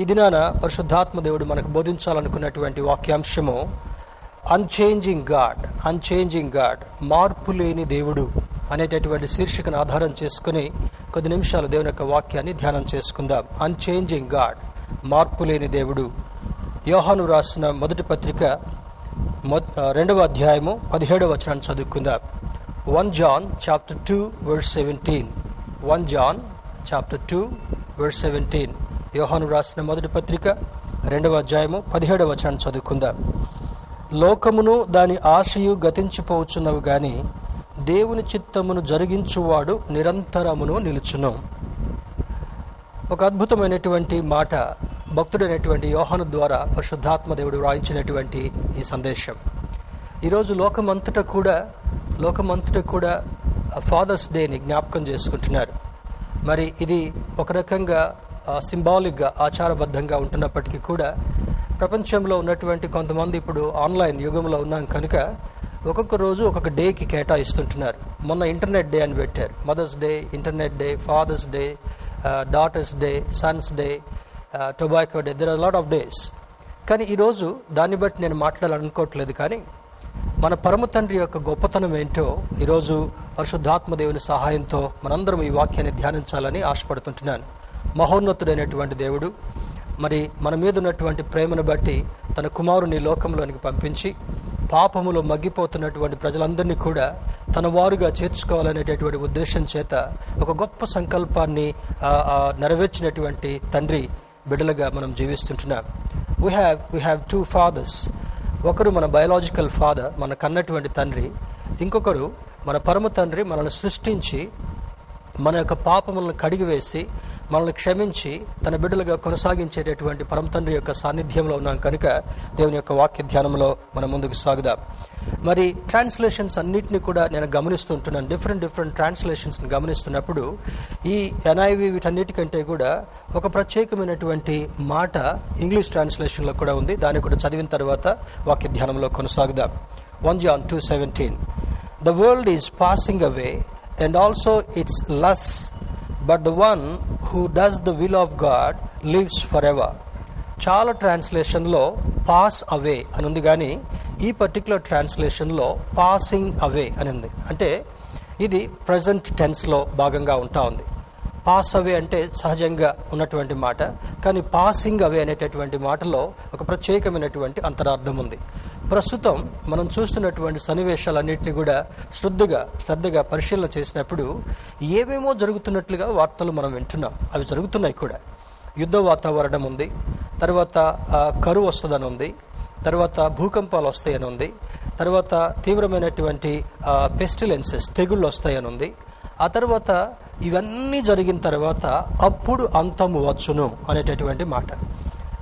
ఈ దినాన పరిశుద్ధాత్మ దేవుడు మనకు బోధించాలనుకున్నటువంటి వాక్యాంశము అన్చేంజింగ్ గాడ్ అన్చేంజింగ్ గాడ్ మార్పు లేని దేవుడు అనేటటువంటి శీర్షికను ఆధారం చేసుకుని కొద్ది నిమిషాలు దేవుని యొక్క వాక్యాన్ని ధ్యానం చేసుకుందాం. అన్చేంజింగ్ గాడ్ మార్పు లేని దేవుడు యోహాను రాసిన మొదటి పత్రిక రెండవ అధ్యాయము పదిహేడవ వచనాన్ని చదువుకుందాం. One John chapter two word seventeen one John chapter two word seventeen యోహాను రాసిన మొదటి పత్రిక రెండవ అధ్యాయము పదిహేడవ వచనం చదువుకుందాం. లోకమును దాని ఆశయు గతించిపోవచ్చున్నవి గాని దేవుని చిత్తమును జరిగించువాడు నిరంతరమును నిలుచును. ఒక అద్భుతమైనటువంటి మాట భక్తుడైనటువంటి యోహను ద్వారా పరిశుద్ధాత్మ దేవుడు వ్రాయించినటువంటి ఈ సందేశం. ఈరోజు లోకమంతట కూడా లోకమంతట కూడా ఫాదర్స్ డేని జ్ఞాపకం చేసుకుంటున్నారు. మరి ఇది ఒక రకంగా సింబాలిక్గా ఆచారబద్ధంగా ఉంటున్నప్పటికీ కూడా ప్రపంచంలో ఉన్నటువంటి కొంతమంది ఇప్పుడు ఆన్లైన్ యుగంలో ఉన్నాం కనుక ఒక్కొక్క రోజు ఒక్కొక్క డేకి కేటాయిస్తుంటున్నారు. మొన్న ఇంటర్నెట్ డే అని పెట్టారు. Mother's day internet day father's day daughter's day son's day tobacco day there are lot of days కానీ ఈరోజు దాన్ని బట్టి నేను మాట్లాడాలనుకోవట్లేదు కానీ మన పరమ తండ్రి యొక్క గొప్పతనం ఏంటో ఈరోజు పరిశుద్ధాత్మ దేవుని సహాయంతో మనందరం ఈ వాక్యాన్ని ధ్యానించాలని ఆశపడుతుంటున్నాను. మహోన్నతుడైనటువంటి దేవుడు. మరి మన మీద ఉన్నటువంటి ప్రేమను బట్టి తన కుమారుని లోకంలోనికి పంపించి పాపములో మగ్గిపోతున్నటువంటి ప్రజలందరినీ కూడా తన వారుగా చేర్చుకోవాలనేటటువంటి ఉద్దేశం చేత ఒక గొప్ప సంకల్పాన్ని నెరవేర్చినటువంటి తండ్రి బిడ్డలుగా మనం జీవిస్తుంటున్నాం. We have we have two fathers ఒకరు మన బయలాజికల్ ఫాదర్ మన కన్నటువంటి తండ్రి. ఇంకొకరు మన పరమ తండ్రి మనల్ని సృష్టించి మన యొక్క పాపములను కడిగివేసి మనల్ని క్షమించి తన బిడ్డలుగా కొనసాగించేటటువంటి పరమతండ్రి యొక్క సాన్నిధ్యంలో ఉన్నాం కనుక దేవుని యొక్క వాక్య ధ్యానంలో మనం ముందుకు సాగుదాం. మరి ట్రాన్స్లేషన్స్ అన్నిటిని కూడా నేను గమనిస్తుంటున్నాను. డిఫరెంట్ డిఫరెంట్ ట్రాన్స్లేషన్స్ని గమనిస్తున్నప్పుడు ఈ ఎన్ఐవి వీటన్నిటికంటే కూడా ఒక ప్రత్యేకమైనటువంటి మాట ఇంగ్లీష్ ట్రాన్స్లేషన్లో కూడా ఉంది. దాన్ని కూడా చదివిన తర్వాత వాక్య ధ్యానంలో కొనసాగుదాం. One John two seventeen. The world is passing away and also its lust but the one who does the will of God lives forever చాలా ట్రాన్స్లేషన్లో పాస్ అవే అని ఉంది కానీ ఈ పర్టికులర్ ట్రాన్స్లేషన్లో పాసింగ్ అవే అని ఉంది అంటే ఇది ప్రజెంట్ టెన్స్లో భాగంగా ఉంటా ఉంది. పాస్ అవే అంటే సహజంగా ఉన్నటువంటి మాట కానీ పాసింగ్ అవే అనేటటువంటి మాటలో ఒక ప్రత్యేకమైనటువంటి అంతరార్థం ఉంది. ప్రస్తుతం మనం చూస్తున్నటువంటి సన్నివేశాలన్నింటినీ కూడా శ్రద్ధగా శ్రద్ధగా పరిశీలన చేసినప్పుడు ఏమేమో జరుగుతున్నట్లుగా వార్తలు మనం వింటున్నాం. అవి జరుగుతున్నాయి కూడా. యుద్ధ వాతావరణం ఉంది. తర్వాత కరువు వస్తుందని ఉంది. తర్వాత భూకంపాలు వస్తాయని ఉంది. తర్వాత తీవ్రమైనటువంటి పెస్టిలెన్సెస్ తెగుళ్ళు వస్తాయని ఉంది. ఆ తర్వాత ఇవన్నీ జరిగిన తర్వాత అప్పుడు అంతము వచ్చును అనేటటువంటి మాట.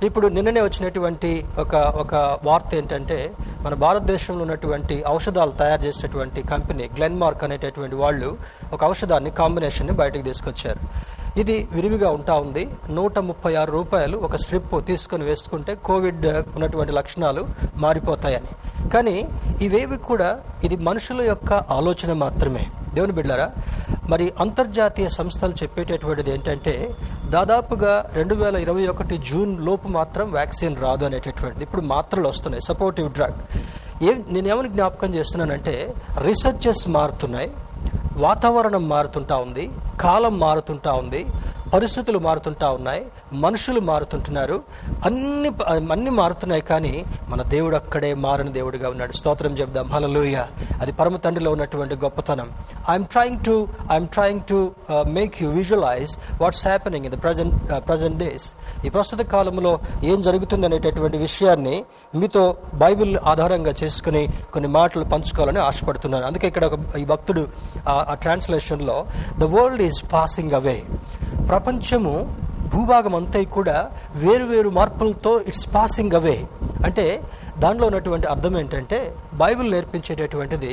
ఇప్పుడు నిన్ననే వచ్చినటువంటి ఒక ఒక వార్త ఏంటంటే మన భారతదేశంలో ఉన్నటువంటి ఔషధాలు తయారు చేసినటువంటి కంపెనీ గ్లెన్మార్క్ అనేటటువంటి వాళ్ళు ఒక ఔషధాన్ని కాంబినేషన్ని బయటకు తీసుకొచ్చారు. ఇది విరివిగా ఉంటా ఉంది. నూట ముప్పై ఆరు రూపాయలు ఒక స్ట్రిప్ తీసుకొని వేసుకుంటే కోవిడ్ ఉన్నటువంటి లక్షణాలు మారిపోతాయని. కానీ ఇవేవి కూడా ఇది మనుషుల యొక్క ఆలోచన మాత్రమే. దేవుని బిడ్డారా మరి అంతర్జాతీయ సంస్థలు చెప్పేటటువంటిది ఏంటంటే దాదాపుగా రెండు వేల ఇరవై ఒకటి జూన్ లోపు మాత్రం వ్యాక్సిన్ రాదు అనేటటువంటిది. ఇప్పుడు మాత్రలు వస్తున్నాయి సపోర్టివ్ డ్రగ్. ఏం నేనేమని జ్ఞాపకం చేస్తున్నానంటే రీసెర్చెస్ మారుతున్నాయి. వాతావరణం మారుతుంటా ఉంది కాలం మారుతుంటా ఉంది పరిస్థితులు మారుతుంటా ఉన్నాయి మనుషులు మారుతుంటున్నారు. అన్ని అన్ని మారుతున్నాయి కానీ మన దేవుడు అక్కడే మారని దేవుడిగా ఉన్నాడు. స్తోత్రం చెప్దాం. హలలోయ అది పరమ తండ్రిలో ఉన్నటువంటి గొప్పతనం. I'm trying to I'm trying to make you visualize what's happening in the present present days ఈ ప్రస్తుత కాలంలో ఏం జరుగుతుంది అనేటటువంటి విషయాన్ని మీతో బైబిల్ ఆధారంగా చేసుకుని కొన్ని మాటలు పంచుకోవాలని ఆశపడుతున్నాను. అందుకే ఇక్కడ ఒక ఈ భక్తుడు ఆ- ట్రాన్స్లేషన్లో the world is passing away ప్రపంచము భూభాగం అంతా కూడా వేరు వేరు మార్పులతో ఇట్స్ పాసింగ్ అవే అంటే దానిలో ఉన్నటువంటి అర్థం ఏంటంటే బైబిల్ నేర్పించేటటువంటిది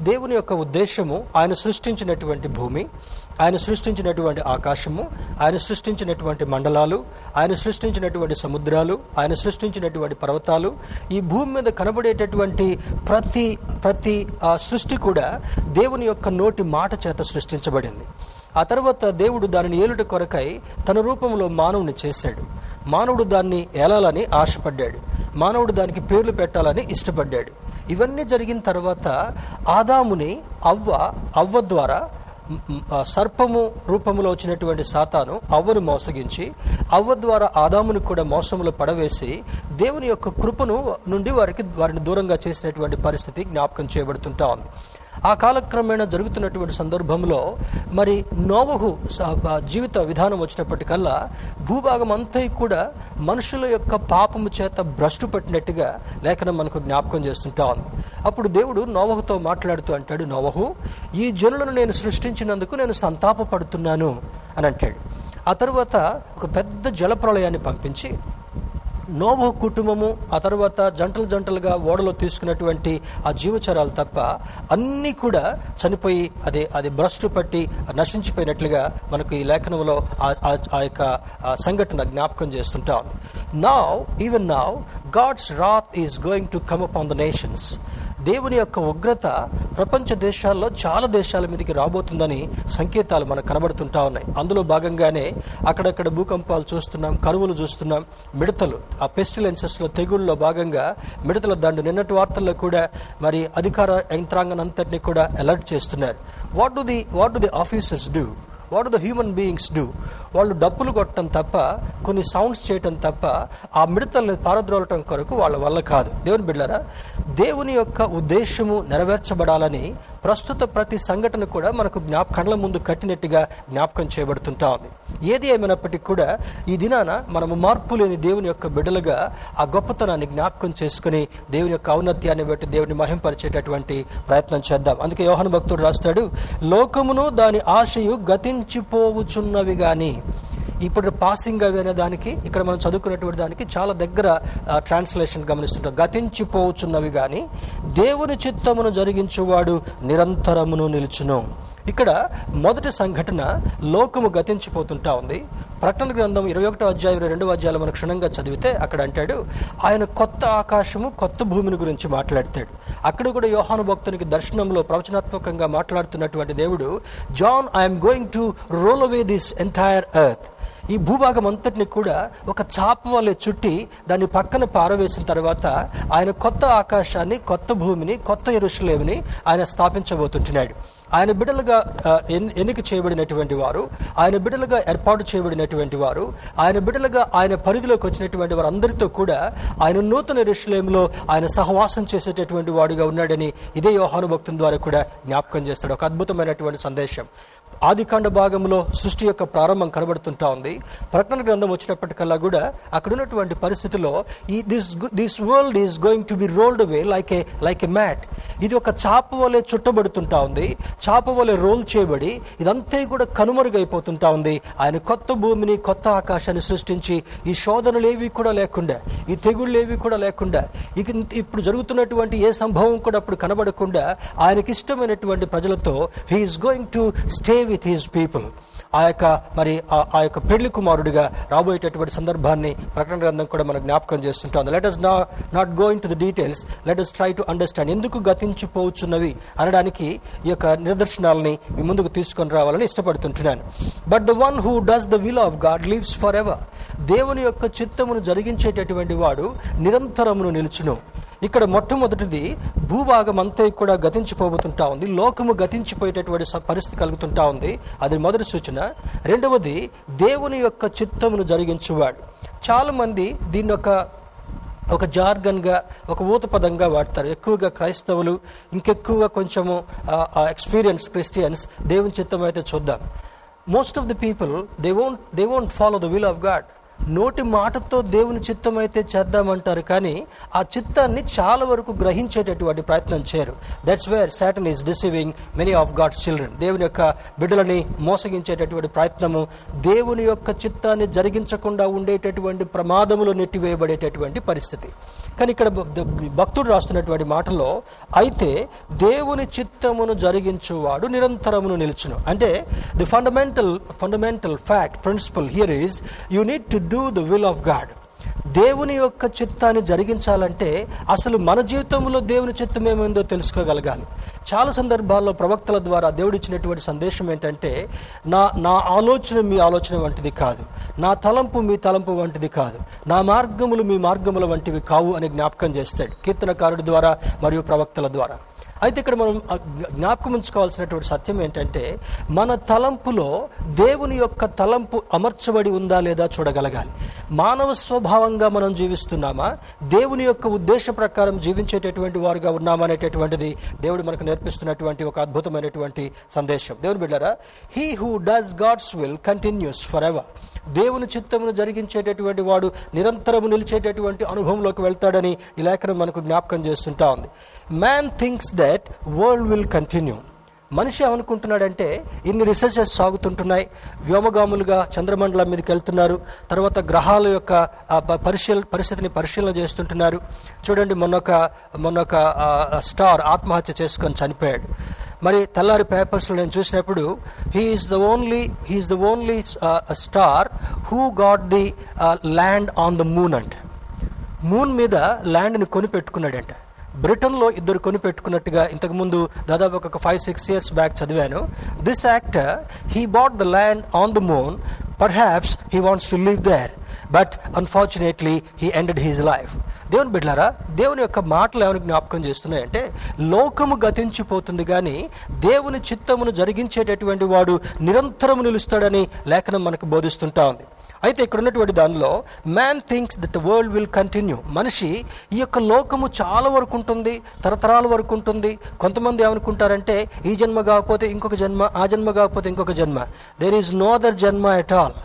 దేవుని యొక్క ఉద్దేశము ఆయన సృష్టించినటువంటి భూమి ఆయన సృష్టించినటువంటి ఆకాశము ఆయన సృష్టించినటువంటి మండలాలు ఆయన సృష్టించినటువంటి సముద్రాలు ఆయన సృష్టించినటువంటి పర్వతాలు ఈ భూమి మీద కనబడేటటువంటి ప్రతి ప్రతి ఆ, సృష్టి కూడా దేవుని యొక్క నోటి మాట చేత సృష్టించబడింది. ఆ తర్వాత దేవుడు దానిని ఏలుట కొరకై తన రూపంలో మానవుని చేశాడు. మానవుడు దాన్ని ఏలాలని ఆశపడ్డాడు. మానవుడు దానికి పేర్లు పెట్టాలని ఇష్టపడ్డాడు. ఇవన్నీ జరిగిన తర్వాత ఆదాముని అవ్వ అవ్వ ద్వారా సర్పము రూపంలో వచ్చినటువంటి సాతాను అవ్వను మోసగించి అవ్వ ద్వారా ఆదాముని కూడా మోసంలో పడవేసి దేవుని యొక్క కృపను నుండి వారికి వారిని దూరంగా చేసినటువంటి పరిస్థితి జ్ఞాపకం చేయబడుతుంటా ఉంది. ఆ కాలక్రమేణా జరుగుతున్నటువంటి సందర్భంలో మరి నోవహు స- జీవిత విధానం వచ్చినప్పటికల్లా భూభాగం అంతా కూడా మనుషుల యొక్క పాపము చేత భ్రష్టు పెట్టినట్టుగా లేఖనం మనకు జ్ఞాపకం చేస్తుంటా ఉంది. అప్పుడు దేవుడు నోవహుతో మాట్లాడుతూ అంటాడు నోవహు ఈ జనులను నేను సృష్టించినందుకు నేను సంతాపపడుతున్నాను అని అంటాడు. ఆ తర్వాత ఒక పెద్ద జలప్రళయాన్ని పంపించి నోబు కుటుంబము ఆ తర్వాత జంటలు జంటలుగా ఓడలో తీసుకున్నటువంటి ఆ జీవచరాలు తప్ప అన్నీ కూడా చనిపోయి అదే అది భ్రష్టు పట్టి నశించిపోయినట్లుగా మనకు ఈ లేఖనంలో ఆ- ఆ- యొక్క సంఘటన జ్ఞాపకం చేస్తుంటా. ఉంది now even now God's wrath is going to come up on the nations దేవుని యొక్క ఉగ్రత ప్రపంచ దేశాల్లో చాలా దేశాల మీదకి రాబోతుందని సంకేతాలు మనకు కనబడుతుంటా ఉన్నాయి. అందులో భాగంగానే అక్కడక్కడ భూకంపాలు చూస్తున్నాం కరువులు చూస్తున్నాం మిడతలు ఆ పెస్టిలెన్సెస్లో తెగుళ్ళలో భాగంగా మిడతల దండు నిన్నటి వార్తల్లో కూడా మరి అధికార యంత్రాంగం అంతటిని కూడా అలర్ట్ చేస్తున్నారు. What do the what do the officers do what the human beings do వాళ్ళు డప్పులు కొట్టడం తప్ప కొన్ని సౌండ్స్ చేయటం తప్ప ఆ మిడతల్ని పారద్రోలటం కొరకు వాళ్ళ వల్ల కాదు. దేవుని బిడ్డారా దేవుని యొక్క ఉద్దేశము నెరవేర్చబడాలని ప్రస్తుత ప్రతి సంఘటన కూడా మనకు జ్ఞాప కళ్ళ ముందు కట్టినట్టుగా జ్ఞాపకం చేయబడుతుంటా ఉంది. ఏది ఏమైనప్పటికీ కూడా ఈ దినాన మనము మార్పు లేని దేవుని యొక్క బిడ్డలుగా ఆ గొప్పతనాన్ని జ్ఞాపకం చేసుకుని దేవుని యొక్క ఔన్నత్యాన్ని బట్టి దేవుని మహింపరిచేటటువంటి ప్రయత్నం చేద్దాం. అందుకే యోహన భక్తుడు రాస్తాడు లోకమును దాని ఆశయు గతించిపోవుచున్నవి కానీ ఇప్పుడు పాసింగ్ అవి దానికి ఇక్కడ మనం చదువుకున్నటువంటి దానికి చాలా దగ్గర ట్రాన్స్లేషన్ గమనిస్తుంటాం. గతించిపోవచ్చున్నవి కానీ దేవుని చిత్తమును జరిగించువాడు నిరంతరమును నిలుచును. ఇక్కడ మొదటి సంఘటన లోకము గతించిపోతుంటా ఉంది. ప్రకటన గ్రంథం ఇరవై ఒకటో అధ్యాయం ఇరవై అధ్యాయాలు మనం క్షుణ్ణంగా చదివితే అక్కడ అంటాడు ఆయన కొత్త ఆకాశము కొత్త భూమిని గురించి మాట్లాడతాడు. అక్కడ కూడా యోహాను భక్తునికి దర్శనంలో ప్రవచనాత్మకంగా మాట్లాడుతున్నటువంటి దేవుడు John I'm going to roll away this entire earth. ఈ భూభాగం అంతటిని కూడా ఒక చాప వలె చుట్టి దాన్ని పక్కన పారవేసిన తర్వాత ఆయన కొత్త ఆకాశాన్ని కొత్త భూమిని కొత్త ఎరుషులేమిని ఆయన స్థాపించబోతుంటున్నాడు. ఆయన బిడ్డలుగా ఎన్నిక చేయబడినటువంటి వారు ఆయన బిడ్డలుగా ఏర్పాటు చేయబడినటువంటి వారు ఆయన బిడ్డలుగా ఆయన పరిధిలోకి వచ్చినటువంటి వారు అందరితో కూడా ఆయన నూతన ఋషులేములో ఆయన సహవాసం చేసేటటువంటి వాడుగా ఉన్నాడని ఇదే యోహాను భక్తుల ద్వారా కూడా జ్ఞాపకం చేస్తాడు. ఒక అద్భుతమైనటువంటి సందేశం. ఆదికాండ భాగంలో సృష్టి యొక్క ప్రారంభం కనబడుతుంటా ఉంది. ప్రకటన గ్రంథం వచ్చినప్పటికల్లా కూడా అక్కడ ఉన్నటువంటి పరిస్థితిలో ఈ this this world is going to be rolled away like a like a mat. ఇది ఒక చాప వలె చుట్టబడుతుంటా ఉంది. చాప వలె రోల్ చేయబడి ఇదంతా కూడా కనుమరుగైపోతుంటా ఉంది. ఆయన కొత్త భూమిని కొత్త ఆకాశాన్ని సృష్టించి ఈ శోధనలు ఏవి కూడా లేకుండా ఈ తెగుళ్ళు ఏవి కూడా లేకుండా ఇక ఇప్పుడు జరుగుతున్నటువంటి ఏ సంభవం కూడా అప్పుడు కనబడకుండా ఆయనకి ఇష్టమైనటువంటి ప్రజలతో he's going to stay with his people. ఆ యొక్క మరి ఆ- ఆ యొక్క పెళ్ళి కుమారుడిగా రాబోయేటటువంటి సందర్భాన్ని ప్రకటన గ్రంథం కూడా మనకు జ్ఞాపకం చేస్తుంటుంది. లెట్ అస్ నా not into the details let us try to understand ఎందుకు గతించిపోవచ్చున్నవి అనడానికి ఈ యొక్క నిదర్శనాలని మీ ముందుకు తీసుకొని రావాలని ఇష్టపడుతుంటున్నాను. But the one who does the will of God lives forever దేవుని యొక్క చిత్తమును జరిగించేటటువంటి వాడు నిరంతరమును నిలుచును. ఇక్కడ మొట్టమొదటిది భూభాగం అంతా కూడా గతించిపోబోతుంటా ఉంది. లోకము గతించిపోయేటటువంటి పరిస్థితి కలుగుతుంటా ఉంది. అది మొదటి సూచన. రెండవది దేవుని యొక్క చిత్తమును జరిగించువాడు. చాలామంది దీన్ని ఒక ఒక జార్గన్గా ఒక ఊతపదంగా వాడతారు. ఎక్కువగా క్రైస్తవులు ఇంకెక్కువగా కొంచెము ఎక్స్పీరియన్స్ క్రిస్టియన్స్ దేవుని చిత్తం అయితే చూద్దాం. Most of the people they won't they won't follow the will of God నోటి మాటతో దేవుని చిత్తం అయితే చేద్దామంటారు కానీ ఆ చిత్తాన్ని చాలా వరకు గ్రహించేటటువంటి ప్రయత్నం చేయరు. That's where Satan is deceiving many of God's children దేవుని యొక్క బిడ్డలని మోసగించేటటువంటి ప్రయత్నము దేవుని యొక్క చిత్తాన్ని జరిగించకుండా ఉండేటటువంటి ప్రమాదములు నెట్టివేయబడేటటువంటి పరిస్థితి. కానీ ఇక్కడ భక్తుడు రాస్తున్నటువంటి మాటలో అయితే దేవుని చిత్తమును జరిగించువాడు నిరంతరమును నిలుచును. అంటే the fundamental fundamental fact principle here is you need to do the will of God దేవుని యొక్క చిత్తాన్ని జరిగించాలంటే అసలు మన జీవితంలో దేవుని చిత్తం ఏమైందో తెలుసుకోగలగాలి. చాలా సందర్భాల్లో ప్రవక్తల ద్వారా దేవుడిచ్చినటువంటి సందేశం ఏంటంటే నా నా ఆలోచన మీ ఆలోచన వంటిది కాదు. నా తలంపు మీ తలంపు వంటిది కాదు. నా మార్గములు మీ మార్గముల వంటివి కావు అని జ్ఞాపకం చేస్తాడు కీర్తనకారుడి ద్వారా మరియు ప్రవక్తల ద్వారా. అయితే ఇక్కడ మనం జ్ఞాపకం ఉంచుకోవాల్సినటువంటి సత్యం ఏంటంటే మన తలంపులో దేవుని యొక్క తలంపు అమర్చబడి ఉందా లేదా చూడగలగాలి. మానవ స్వభావంగా మనం జీవిస్తున్నామా? దేవుని యొక్క ఉద్దేశ ప్రకారం జీవించేటటువంటి వారుగా ఉన్నామా అనేటటువంటిది దేవుడు మనకు నేర్పిస్తున్నటువంటి ఒక అద్భుతమైనటువంటి సందేశం. దేవుని బిడ్డారా he who does God's will continues forever దేవుని చిత్తమును జరిగించేటటువంటి వాడు నిరంతరము నిలిచేటటువంటి అనుభవంలోకి వెళ్తాడని ఈ లేఖనం మనకు జ్ఞాపకం చేస్తుంటా ఉంది. Man thinks that world will continue మనిషి ఏమనుకుంటున్నాడంటే ఇన్ని రీసెర్చెస్ సాగుతుంటున్నాయి. వ్యోమగాములుగా చంద్రమండలం మీదకి వెళ్తున్నారు. తర్వాత గ్రహాల యొక్క పరిశీల పరిస్థితిని పరిశీలన చేస్తుంటున్నారు. చూడండి మొన్నొక మొన్నొక స్టార్ ఆత్మహత్య చేసుకొని చనిపోయాడు. మరి తెల్లారి పేపర్స్లో నేను చూసినప్పుడు he's the only he's the only star who got the land on the moon అంట. మూన్ మీద ల్యాండ్ని కొని పెట్టుకున్నాడంట. బ్రిటన్లో ఇద్దరు కొనిపెట్టుకున్నట్టుగా ఇంతకుముందు దాదాపు ఒక ఫైవ్ సిక్స్ ఇయర్స్ బ్యాక్ చదివాను. This actor he bought the land on the moon perhaps he wants to live there but unfortunately he ended his life దేవుని బిడ్డారా దేవుని యొక్క మాటలు ఏమైనా జ్ఞాపకం చేస్తున్నాయంటే లోకము గతించిపోతుంది కానీ దేవుని చిత్తమును జరిగించేటటువంటి వాడు నిరంతరము నిలుస్తాడని లేఖనం మనకు బోధిస్తుంటా ఉంది. అయితే ఇక్కడ ఉన్నటువంటి దానిలో man thinks that the world will continue మనిషి ఈ యొక్క లోకము చాలా వరకు ఉంటుంది తరతరాల వరకు ఉంటుంది. కొంతమంది ఏమనుకుంటారంటే ఈ జన్మ కాకపోతే ఇంకొక జన్మ ఆ జన్మ కాకపోతే ఇంకొక జన్మ. There is no other janma at all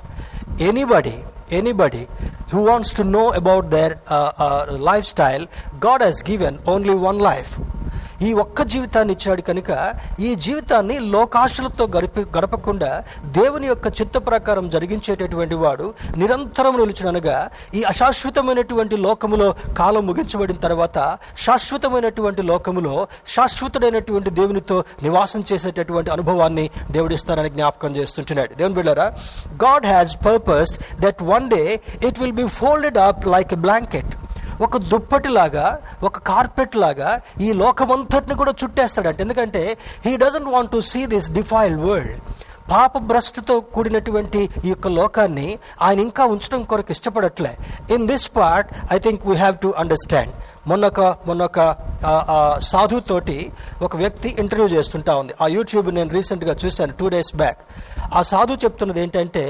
anybody anybody who wants to know about their uh, uh, lifestyle, God has given only one life. ఈ ఒక్క జీవితాన్ని ఇచ్చాడు కనుక ఈ జీవితాన్ని లోకాశలతో గడిపి గడపకుండా దేవుని యొక్క చిత్త ప్రకారం జరిగించేటటువంటి వాడు నిరంతరం నిలిచిననగా ఈ అశాశ్వతమైనటువంటి లోకములో కాలం ముగించబడిన తర్వాత శాశ్వతమైనటువంటి లోకములో శాశ్వతుడైనటువంటి దేవునితో నివాసం చేసేటటువంటి అనుభవాన్ని దేవుడిస్తానని జ్ఞాపకం చేస్తుంటున్నాడు. దేవుని బిళ్ళరా God has purpose that one day it will be folded up like a blanket ఒక దుప్పటిలాగా ఒక కార్పెట్ లాగా ఈ లోకమంతటిని కూడా చుట్టేస్తాడంట. ఎందుకంటే he doesn't want to see this defiled world పాప భ్రష్టుతో కూడినటువంటి ఈ యొక్క లోకాన్ని ఆయన ఇంకా ఉంచడం కొరకు ఇష్టపడట్లే. In this part I think we have to understand మొన్నొక మొన్నొక సాధుతోటి ఒక వ్యక్తి ఇంటర్వ్యూ చేస్తుంటా ఉంది. ఆ యూట్యూబ్ నేను రీసెంట్గా చూశాను టూ డేస్ బ్యాక్ ఆ సాధు చెప్తున్నది ఏంటంటే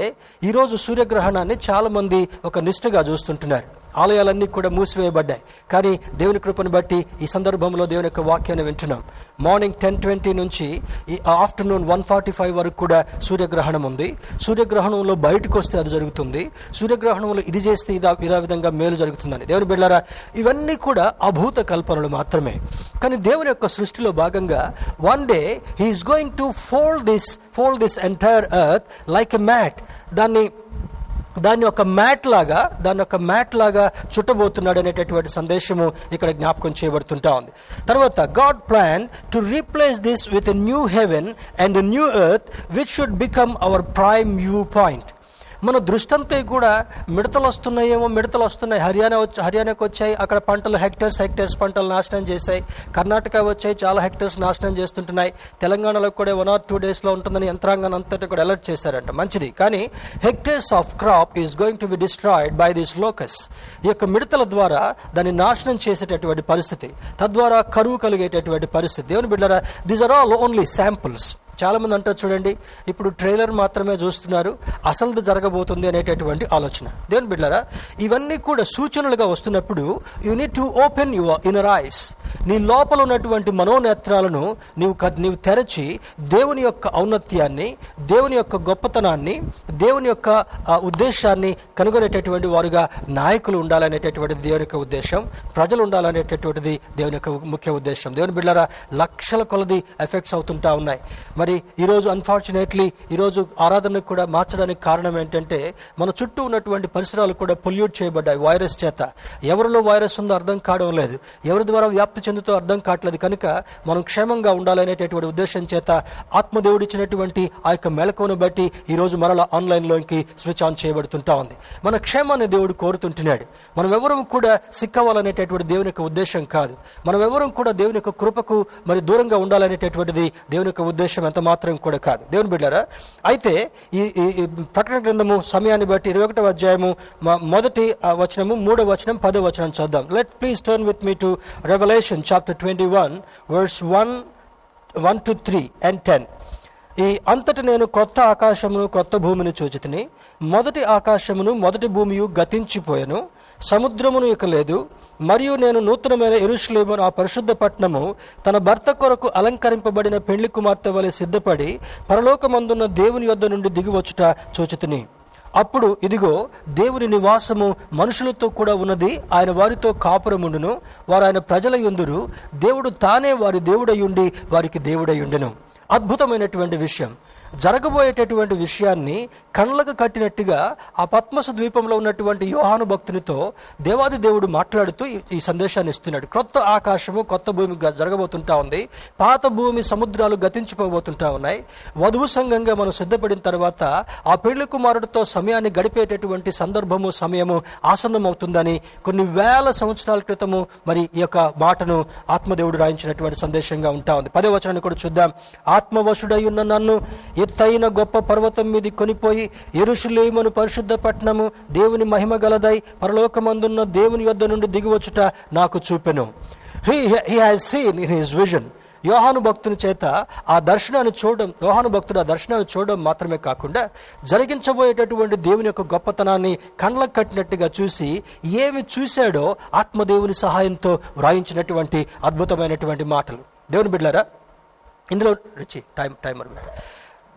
ఈరోజు సూర్యగ్రహణాన్ని చాలామంది ఒక నిష్ఠగా చూస్తుంటున్నారు. ఆలయాలన్నీ కూడా మూసివేయబడ్డాయి. కానీ దేవుని కృపను బట్టి ఈ సందర్భంలో దేవుని యొక్క వాక్యాన్ని వింటున్నాం. మార్నింగ్ టెన్ ట్వంటీ నుంచి ఈ ఆఫ్టర్నూన్ వన్ ఫార్టీ ఫైవ్ వరకు కూడా సూర్యగ్రహణం ఉంది. సూర్యగ్రహణంలో బయటకు వస్తే అది జరుగుతుంది. సూర్యగ్రహణంలో ఇది చేస్తే ఇది ఇలా విధంగా మేలు జరుగుతుందని. దేవుని బిడ్డారా ఇవన్నీ కూడా అభూత కల్పనలు మాత్రమే. కానీ దేవుని యొక్క సృష్టిలో భాగంగా one day he's going to fold this fold this entire earth like a mat. దాన్ని దాన్ని ఒక మ్యాట్ లాగా దాన్ని ఒక మ్యాట్ లాగా చుట్టబోతున్నాడు అనేటటువంటి సందేశము ఇక్కడ జ్ఞాపకం చేయబడుతుంటా ఉంది. తర్వాత God plan to replace this with a new heaven and new earth which should become our prime viewpoint. మన దృష్టంతో కూడా మిడతలు వస్తున్నాయేమో మిడతలు వస్తున్నాయి. హర్యానా వచ్చి హర్యానాకు వచ్చాయి. అక్కడ పంటలు హెక్టర్స్ హెక్టర్స్ పంటలు నాశనం చేశాయి. కర్ణాటక వచ్చాయి. చాలా హెక్టర్స్ నాశనం చేస్తుంటున్నాయి. తెలంగాణలో కూడా వన్ ఆర్ టూ డేస్లో ఉంటుందని యంత్రాంగాన్ని అంతటి కూడా అలర్ట్ చేశారంట. మంచిది. కానీ hectares of crop is going to be destroyed by this locusts ఈ యొక్క మిడతల ద్వారా దాన్ని నాశనం చేసేటటువంటి పరిస్థితి తద్వారా కరువు కలిగేటటువంటి పరిస్థితి. దేవుని బిడ్డరా these are all only samples చాలామంది అంటారు చూడండి ఇప్పుడు ట్రైలర్ మాత్రమే చూస్తున్నారు అసలు జరగబోతుంది అనేటటువంటి ఆలోచన. దేవుని బిడ్డారా ఇవన్నీ కూడా సూచనలుగా వస్తున్నప్పుడు you need to open your inner eyes నీ లోపల ఉన్నటువంటి మనోనేత్రాలను నీవు నీవు తెరచి దేవుని యొక్క ఔన్నత్యాన్ని దేవుని యొక్క గొప్పతనాన్ని దేవుని యొక్క ఉద్దేశాన్ని కనుగొనేటటువంటి వారుగా నాయకులు ఉండాలనేటటువంటిది దేవుని యొక్క ఉద్దేశం ప్రజలు ఉండాలనేటటువంటిది దేవుని యొక్క ముఖ్య ఉద్దేశం. దేవుని బిడ్డరా లక్షల కొలది ఎఫెక్ట్స్ అవుతుంటా ఉన్నాయి. మరి ఈరోజు అన్ఫార్చునేట్లీ ఈరోజు ఆరాధనకు కూడా మార్చడానికి కారణం ఏంటంటే మన చుట్టూ ఉన్నటువంటి పరిసరాలు కూడా పొల్యూట్ చేయబడ్డాయి వైరస్ చేత. ఎవరిలో వైరస్ ఉందో అర్థం కావడం లేదు. ఎవరి ద్వారా వ్యాప్తి చెందుతో అర్థం కావట్లేదు. కనుక మనం క్షేమంగా ఉండాలనేటటువంటి ఉద్దేశం చేత ఆత్మదేవుడు ఇచ్చినటువంటి ఆ యొక్క మెలకువను బట్టి ఈరోజు మరలా ఆన్లైన్లోకి స్విచ్ ఆన్ చేయబడుతుంటా ఉంది. మన క్షేమాన్ని దేవుడు కోరుతుంటున్నాడు. మనం ఎవరూ కూడా సిక్కవాలనేటటువంటి దేవుని యొక్క ఉద్దేశం కాదు. మనం ఎవరూ కూడా దేవుని యొక్క కృపకు మరి దూరంగా ఉండాలనేటటువంటిది దేవుని యొక్క ఉద్దేశం ఎంత మాత్రం కూడా కాదు. దేవుని బిడ్డారా అయితే ఈ ప్రకటన గ్రంథము సమయాన్ని బట్టి ఇరవై ఒకటో అధ్యాయము మొదటి వచనము మూడో వచనం పదో వచనం చూద్దాం let please turn with me to Revelation chapter twenty one verse one one two three and ten ఈ అంతటి నేను కొత్త ఆకాశమును కొత్త భూమిని చూచితిని మొదటి ఆకాశమును మొదటి భూమియు గతించిపోయాను. సముద్రమును ఇక లేదు. మరియు నేను నూతనమైన ఎరుషులేము ఆ పరిశుద్ధ పట్టణము తన భర్త కొరకు అలంకరింపబడిన పెళ్ళి కుమార్తె వలె సిద్ధపడి పరలోకమందున్న దేవుని యొద్ద నుండి దిగివచ్చుట చూచితిని. అప్పుడు ఇదిగో దేవుని నివాసము మనుషులతో కూడా ఉన్నది. ఆయన వారితో కాపురముండును. వారు ఆయన ప్రజల యుందురు. దేవుడు తానే వారి దేవుడయుండి వారికి దేవుడయుండెను అద్భుతమైనటువంటి విషయం. జరగబోయేటటువంటి విషయాన్ని కళ్ళకు కట్టినట్టుగా ఆ పద్మస ద్వీపంలో ఉన్నటువంటి యోహాను భక్తునితో దేవాది దేవుడు మాట్లాడుతూ ఈ- సందేశాన్ని ఇస్తున్నాడు. క్రొత్త ఆకాశము కొత్త భూమి జరగబోతుంటా ఉంది. పాత భూమి సముద్రాలు గతించిపోబోతుంటా ఉన్నాయి. వధువు సంఘంగా మనం సిద్ధపడిన తర్వాత ఆ పెళ్ళి కుమారుడితో సమయాన్ని గడిపేటటువంటి సందర్భము సమయము ఆసన్నమవుతుందని కొన్ని వేల సంవత్సరాల క్రితము మరి ఈ యొక్క మాటను ఆత్మదేవుడు రాయించినటువంటి సందేశంగా ఉంటా ఉంది. పదే వచనాన్ని కూడా చూద్దాం. ఆత్మవశుడై ఉన్న నన్ను ఎత్తైన గొప్ప పర్వతం మీద కొనిపోయి ఎరుషులేమను పరిశుద్ధ పట్టణము దేవుని మహిమ గలదై పరలోకమందున్న దేవుని యొద్ద నుండి దిగివచ్చుట నాకు చూపెను. He he has seen in his vision యోహాను భక్తుని చేత ఆ దర్శనాన్ని చూడడం యోహాను భక్తుడు ఆ దర్శనాన్ని చూడడం మాత్రమే కాకుండా జరిగించబోయేటటువంటి దేవుని యొక్క గొప్పతనాన్ని కండ్లకు కట్టినట్టుగా చూసి ఏమి చూశాడో ఆత్మదేవుని సహాయంతో వ్రాయించినటువంటి అద్భుతమైనటువంటి మాటలు. దేవుని బిడ్డారా ఇందులో రుచి టైం టైమర్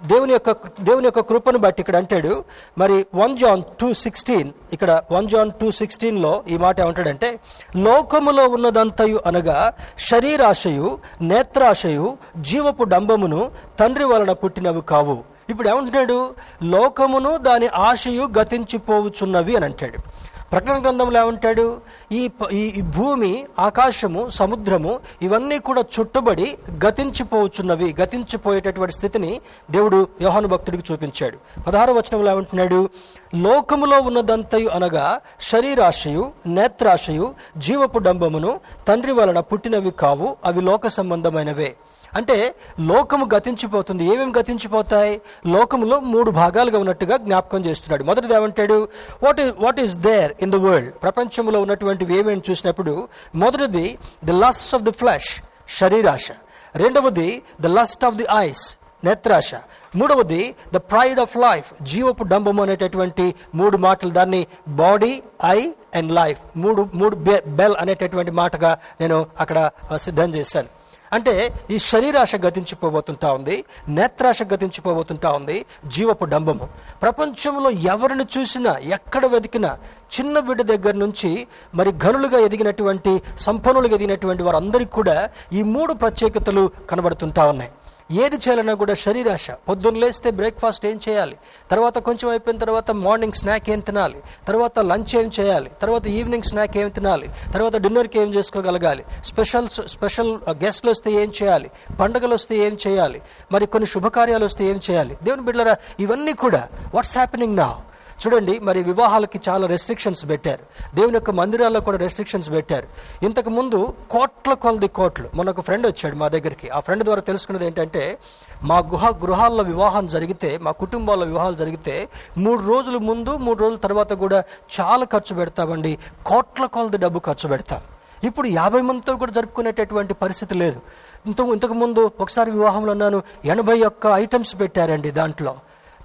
దేవుని యొక్క దేవుని యొక్క కృపను బట్టి ఇక్కడ అంటాడు మరి వన్ జాన్ టూ సిక్స్టీన్ ఇక్కడ వన్ జాన్ టూ సిక్స్టీన్లో ఈ మాట ఏమంటాడంటే లోకములో ఉన్నదంతయు అనగా శరీరాశయు నేత్రాశయు జీవపు డంబమును తండ్రి వలన పుట్టినవి కావు. ఇప్పుడు ఏమంటున్నాడు? లోకమును దాని ఆశయు గతించిపోవుచున్నవి అని అంటాడు. ప్రకటన గ్రంథంలో ఏమంటాడు ఈ ఈ భూమి ఆకాశము సముద్రము ఇవన్నీ కూడా చుట్టబడి గతించిపోవచ్చున్నవి. గతించిపోయేటటువంటి స్థితిని దేవుడు యోహాను భక్తుడికి చూపించాడు. పదహారు వచనంలో ఏమంటున్నాడు లోకములో ఉన్నదంతయు అనగా శరీరాశయు నేత్రాశయు జీవపు డంబమును తండ్రి వలన పుట్టినవి కావు అవి లోక సంబంధమైనవే. అంటే లోకము గతించిపోతుంది. ఏమేమి గతించిపోతాయి? లోకములో మూడు భాగాలుగా ఉన్నట్టుగా జ్ఞాపకం చేస్తున్నాడు. మొదటిది ఏమంటాడు? What is what is there in the world ప్రపంచంలో ఉన్నటువంటివి ఏమేమి చూసినప్పుడు మొదటిది the lust of the flesh శరీరాశ. రెండవది the lust of the eyes నేత్రాశ. మూడవది ద ప్రైడ్ ఆఫ్ లైఫ్ జీవపు డంబము అనేటటువంటి మూడు మాటలు. దాన్ని బాడీ ఐ అండ్ లైఫ్ మూడు మూడు బె- బెల్ అనేటటువంటి మాటగా నేను అక్కడ సిద్ధం చేశాను. అంటే ఈ శరీరాశ గతించిపోబోతుంటా ఉంది నేత్రాశ గతించిపోబోతుంటా ఉంది జీవపు డంబము. ప్రపంచంలో ఎవరిని చూసినా ఎక్కడ వెతికినా చిన్న బిడ్డ దగ్గర నుంచి మరి ఘనులుగా ఎదిగినటువంటి సంపన్నులుగా ఎదిగినటువంటి వారందరికీ కూడా ఈ మూడు ప్రత్యేకతలు కనబడుతుంటా ఉన్నాయి. ఏది చేయాలన్నా కూడా శరీరాశ. పొద్దున్న లేస్తే బ్రేక్ఫాస్ట్ ఏం చేయాలి? తర్వాత కొంచెం అయిపోయిన తర్వాత మార్నింగ్ స్నాక్ ఏం తినాలి? తర్వాత లంచ్ ఏం చేయాలి? తర్వాత ఈవినింగ్ స్నాక్ ఏం తినాలి? తర్వాత డిన్నర్కి ఏం చేసుకోగలగాలి? స్పెషల్ స్పెషల్ గెస్ట్లు వస్తే ఏం చేయాలి? పండుగలు వస్తే ఏం చేయాలి? మరి కొన్ని శుభకార్యాలు వస్తే ఏం చేయాలి? దేవుని బిడ్డరా ఇవన్నీ కూడా వాట్స్ హ్యాపెనింగ్ నా చూడండి మరి వివాహాలకి చాలా రెస్ట్రిక్షన్స్ పెట్టారు. దేవుని యొక్క మందిరాల్లో కూడా రెస్ట్రిక్షన్స్ పెట్టారు. ఇంతకు ముందు కోట్ల కొలది కోట్లు. మన ఒక ఫ్రెండ్ వచ్చాడు మా దగ్గరికి. ఆ ఫ్రెండ్ ద్వారా తెలుసుకున్నది ఏంటంటే మా గుహ గృహాల్లో వివాహం జరిగితే మా కుటుంబాల్లో వివాహాలు జరిగితే మూడు రోజుల ముందు మూడు రోజుల తర్వాత కూడా చాలా ఖర్చు పెడతామండి. కోట్ల కొలది డబ్బు ఖర్చు పెడతాం. ఇప్పుడు యాభై మందితో కూడా జరుపుకునేటటువంటి పరిస్థితి లేదు. ఇంత ఇంతకు ముందు ఒకసారి వివాహంలో అన్నాను ఎనభై ఒక్క ఐటమ్స్ పెట్టారండి దాంట్లో.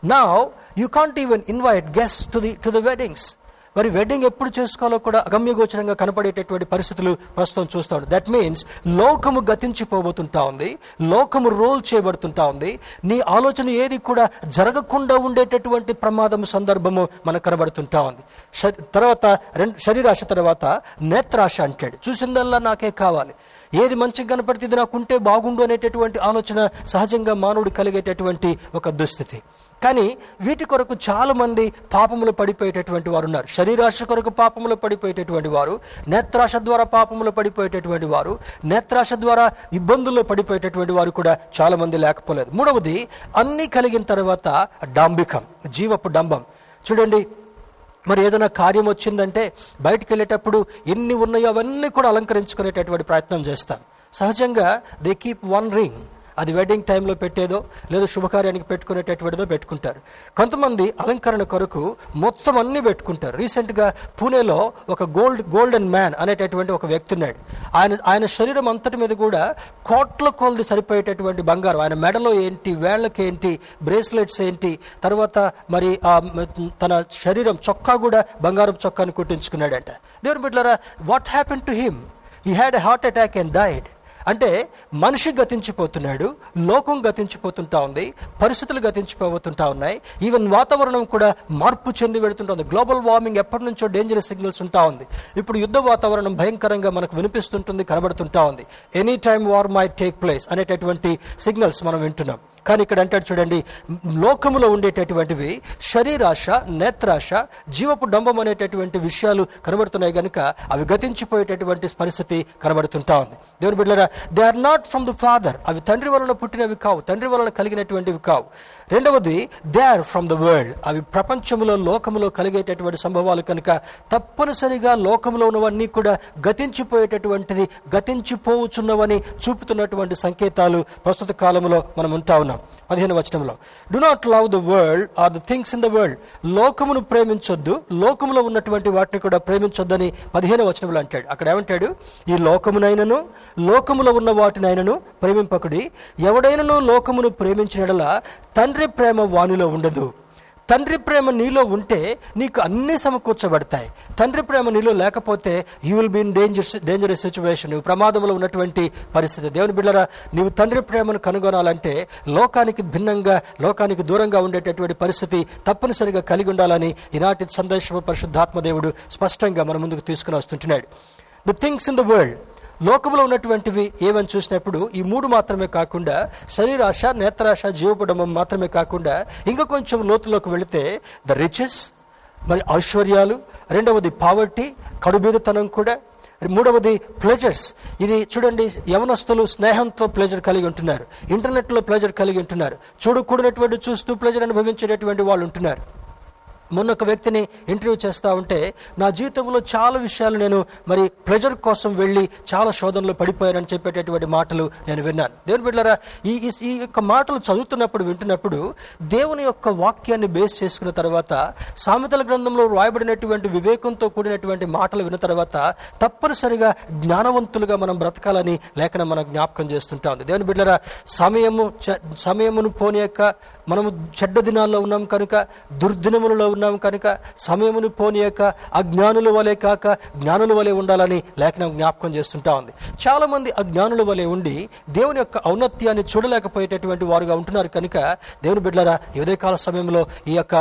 నా you can't even invite guest to the to the weddings మరి వెడ్డింగ్ ఎప్పుడు చేసుకోవాలో కూడా అగమ్యగోచరంగా కనపడేటటువంటి పరిస్థితులు ప్రస్తుతం చూస్తాడు. దట్ మీన్స్ లోకము గతించిపోబోతుంటా ఉంది. లోకము రోల్ చేయబడుతుంటా ఉంది. నీ ఆలోచన ఏది కూడా జరగకుండా ఉండేటటువంటి ప్రమాదము సందర్భము మనకు కనబడుతుంటా ఉంది. తర్వాత రెండు శరీరాశ తర్వాత నేత్రాశ అంటాడు. చూసిందల్లా నాకే కావాలి. ఏది మంచిగా కనపడితే ఇది నాకుంటే బాగుండు అనేటటువంటి ఆలోచన సహజంగా మానవుడు కలిగేటటువంటి ఒక దుస్థితి. కానీ వీటి కొరకు చాలామంది పాపములు పడిపోయేటటువంటి వారు ఉన్నారు శరీరాశ కొరకు పాపములు పడిపోయేటటువంటి వారు నేత్రాశ ద్వారా పాపములు పడిపోయేటటువంటి వారు నేత్రాశ ద్వారా ఇబ్బందుల్లో పడిపోయేటటువంటి వారు కూడా చాలా మంది లేకపోలేదు. మూడవది అన్నీ కలిగిన తర్వాత డాంబికం జీవపు డంబం. చూడండి మరి ఏదైనా కార్యం వచ్చిందంటే బయటికి వెళ్ళేటప్పుడు ఎన్ని ఉన్నాయో అవన్నీ కూడా అలంకరించుకునేటటువంటి ప్రయత్నం చేస్తాం. సహజంగా దే కీప్ వన్ రింగ్ అది వెడ్డింగ్ టైంలో పెట్టేదో లేదా శుభకార్యానికి పెట్టుకునేటటువంటిదో పెట్టుకుంటారు. కొంతమంది అలంకరణ కొరకు మొత్తం అన్ని పెట్టుకుంటారు. రీసెంట్గా పూణేలో ఒక గోల్డ్ గోల్డెన్ మ్యాన్ అనేటటువంటి ఒక వ్యక్తి ఉన్నాడు. ఆయన ఆయన శరీరం అంతటి మీద కూడా కోట్ల కొలది సరిపోయేటటువంటి బంగారం. ఆయన మెడలో ఏంటి వేళ్ళకి ఏంటి బ్రేస్లెట్స్ ఏంటి తర్వాత మరి ఆ తన శరీరం చొక్కా కూడా బంగారం చొక్కాను కుట్టించుకున్నాడంట. దేవుని బిడ్డలారా what happen to him he had a heart attack and died అంటే మనిషి గతించిపోతున్నాడు లోకం గతించిపోతుంటా ఉంది పరిస్థితులు గతించిపోతుంటా ఉన్నాయి ఈవెన్ వాతావరణం కూడా మార్పు చెంది వెళుతుంటుంది గ్లోబల్ వార్మింగ్ ఎప్పటి నుంచో డేంజరస్ సిగ్నల్స్ ఉంటా ఉంది. ఇప్పుడు యుద్ధ వాతావరణం భయంకరంగా మనకు వినిపిస్తుంటుంది కనబడుతుంటా ఉంది. Any time war may take place అనేటటువంటి సిగ్నల్స్ మనం వింటున్నాం. కానీ ఇక్కడ అంటాడు చూడండి లోకములో ఉండేటటువంటివి శరీరాశ నేత్రాశ జీవపు డంబం అనేటటువంటి విషయాలు కనబడుతున్నాయి కనుక అవి గతించిపోయేటటువంటి పరిస్థితి కనబడుతుంటా ఉంది. దేవుని బిడ్డరా they are not from the father అవి తండ్రి వలన పుట్టినవి కావు తండ్రి వలన కలిగినటువంటివి కావు. రెండవది they are from the world అవి ప్రపంచంలో లోకంలో కలిగేటటువంటి సంభవాలు కనుక తప్పనిసరిగా లోకంలో ఉన్నవన్నీ కూడా గతించిపోయేటటువంటిది గతించిపోవచ్చున్నవని చూపుతున్నటువంటి సంకేతాలు ప్రస్తుత కాలంలో మనం ఉంటా ఉన్నాం. పదిహేను వచనంలో do not love the world or the things in the world లోకమును ప్రేమించొద్దు లోకములో ఉన్నటువంటి వాటిని కూడా ప్రేమించొద్దని పదిహేను వచనంలో అంటాడు. అక్కడ ఏమంటాడు? ఈ లోకమునైనను లోకములో ఉన్న వాటినైనను ప్రేమింపకుడి. ఎవడైనను లోకమును ప్రేమించిన తండ్రి తండ్రి ప్రేమ వానిలో ఉండదు. తండ్రి ప్రేమ నీలో ఉంటే నీకు అన్నీ సమకూర్చబడతాయి. తండ్రి ప్రేమ నీలో లేకపోతే you will be in danger dangerous situation నువ్వు ప్రమాదంలో ఉన్నటువంటి పరిస్థితి. దేవుని బిడ్డరా నీవు తండ్రి ప్రేమను కనుగొనాలంటే లోకానికి భిన్నంగా లోకానికి దూరంగా ఉండేటటువంటి పరిస్థితి తప్పనిసరిగా కలిగి ఉండాలని ఈనాటి సందేశం పరిశుద్ధాత్మ దేవుడు స్పష్టంగా మన ముందుకు తీసుకుని వస్తుంటున్నాడు. The things in the world లోకంలో ఉన్నటువంటివి ఏమని చూసినప్పుడు ఈ మూడు మాత్రమే కాకుండా శరీరాశ నేత్రాశ జీవపడమం మాత్రమే కాకుండా ఇంకా కొంచెం లోతులోకి వెళితే ద రిచెస్ మరి ఐశ్వర్యాలు రెండవది పావర్టీ కడుబీదతనం కూడా మూడవది ప్లెజర్స్ ఇది చూడండి యవనస్తులు స్నేహంతో ప్లెజర్ కలిగి ఉంటున్నారు. ఇంటర్నెట్లో ప్లెజర్ కలిగి ఉంటున్నారు. చూడకూడనటువంటి చూస్తూ ప్లెజర్ అనుభవించేటటువంటి వాళ్ళు ఉంటున్నారు. మొన్న ఒక వ్యక్తిని ఇంటర్వ్యూ చేస్తూ ఉంటే నా జీవితంలో చాలా విషయాలు నేను మరి ప్రెజర్ కోసం వెళ్ళి చాలా శోధనలో పడిపోయానని చెప్పేటటువంటి మాటలు నేను విన్నాను. దేవుని బిడ్డారా ఈ ఈ- యొక్క మాటలు చదువుతున్నప్పుడు వింటున్నప్పుడు దేవుని యొక్క వాక్యాన్ని బేస్ చేసుకున్న తర్వాత సామెతల గ్రంథంలో రాయబడినటువంటి వివేకంతో కూడినటువంటి మాటలు విన్న తర్వాత తప్పనిసరిగా జ్ఞానవంతులుగా మనం బ్రతకాలని లేఖనం మనం జ్ఞాపకం చేస్తుంటా ఉంది. దేవుని బిడ్డలారా సమయము చ- సమయమును పోనీయక మనము చెడ్డ దినాల్లో ఉన్నాం కనుక దుర్దినములలో ఉన్నాం కనుక సమయమును పోనీయక అజ్ఞానుల వలె కాక జ్ఞానుల వలె ఉండాలని లేఖనం జ్ఞాపకం చేస్తుంటా ఉంది. చాలామంది అజ్ఞానుల వలె ఉండి దేవుని యొక్క ఔన్నత్యాన్ని చూడలేకపోయేటటువంటి వారుగా ఉంటున్నారు కనుక దేవుని బిడ్డలారా ఏదో కాల సమయంలో ఈ యొక్క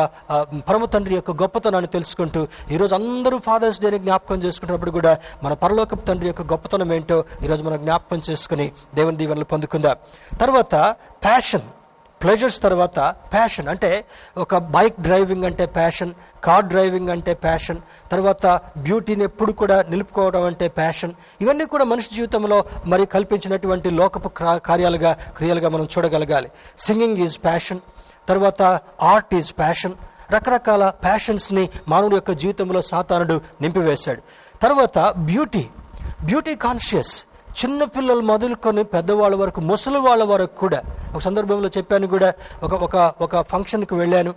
పరమ తండ్రి యొక్క గొప్పతనాన్ని తెలుసుకుంటూ ఈరోజు అందరూ ఫాదర్స్ డేని జ్ఞాపకం చేసుకుంటున్నప్పుడు కూడా మన పరలోకపు తండ్రి యొక్క గొప్పతనం ఏంటో ఈరోజు మనం జ్ఞాపకం చేసుకుని దేవుని దీవెనలు పొందుకుందాం. తర్వాత ప్యాషన్ ప్లెజర్స్ తర్వాత ప్యాషన్ అంటే ఒక బైక్ డ్రైవింగ్ అంటే ప్యాషన్ కార్ డ్రైవింగ్ అంటే ప్యాషన్ తర్వాత బ్యూటీని ఎప్పుడు కూడా నిలుపుకోవడం అంటే ప్యాషన్ ఇవన్నీ కూడా మనిషి జీవితంలో మరి కల్పించినటువంటి లోకపు కార్యాలుగా క్రియలుగా మనం చూడగలగాలి. సింగింగ్ ఈజ్ ప్యాషన్ తర్వాత ఆర్ట్ ఈజ్ ప్యాషన్ రకరకాల ప్యాషన్స్ని మానవుడి యొక్క జీవితంలో సాతానుడు నింపివేశాడు. తర్వాత బ్యూటీ బ్యూటీ కాన్షియస్ చిన్న పిల్లలు మొదలుకొని పెద్దవాళ్ళ వరకు ముసలి వాళ్ళ వరకు కూడా ఒక సందర్భంలో చెప్పాను కూడా ఒక ఒక ఒక ఫంక్షన్కి వెళ్ళాను.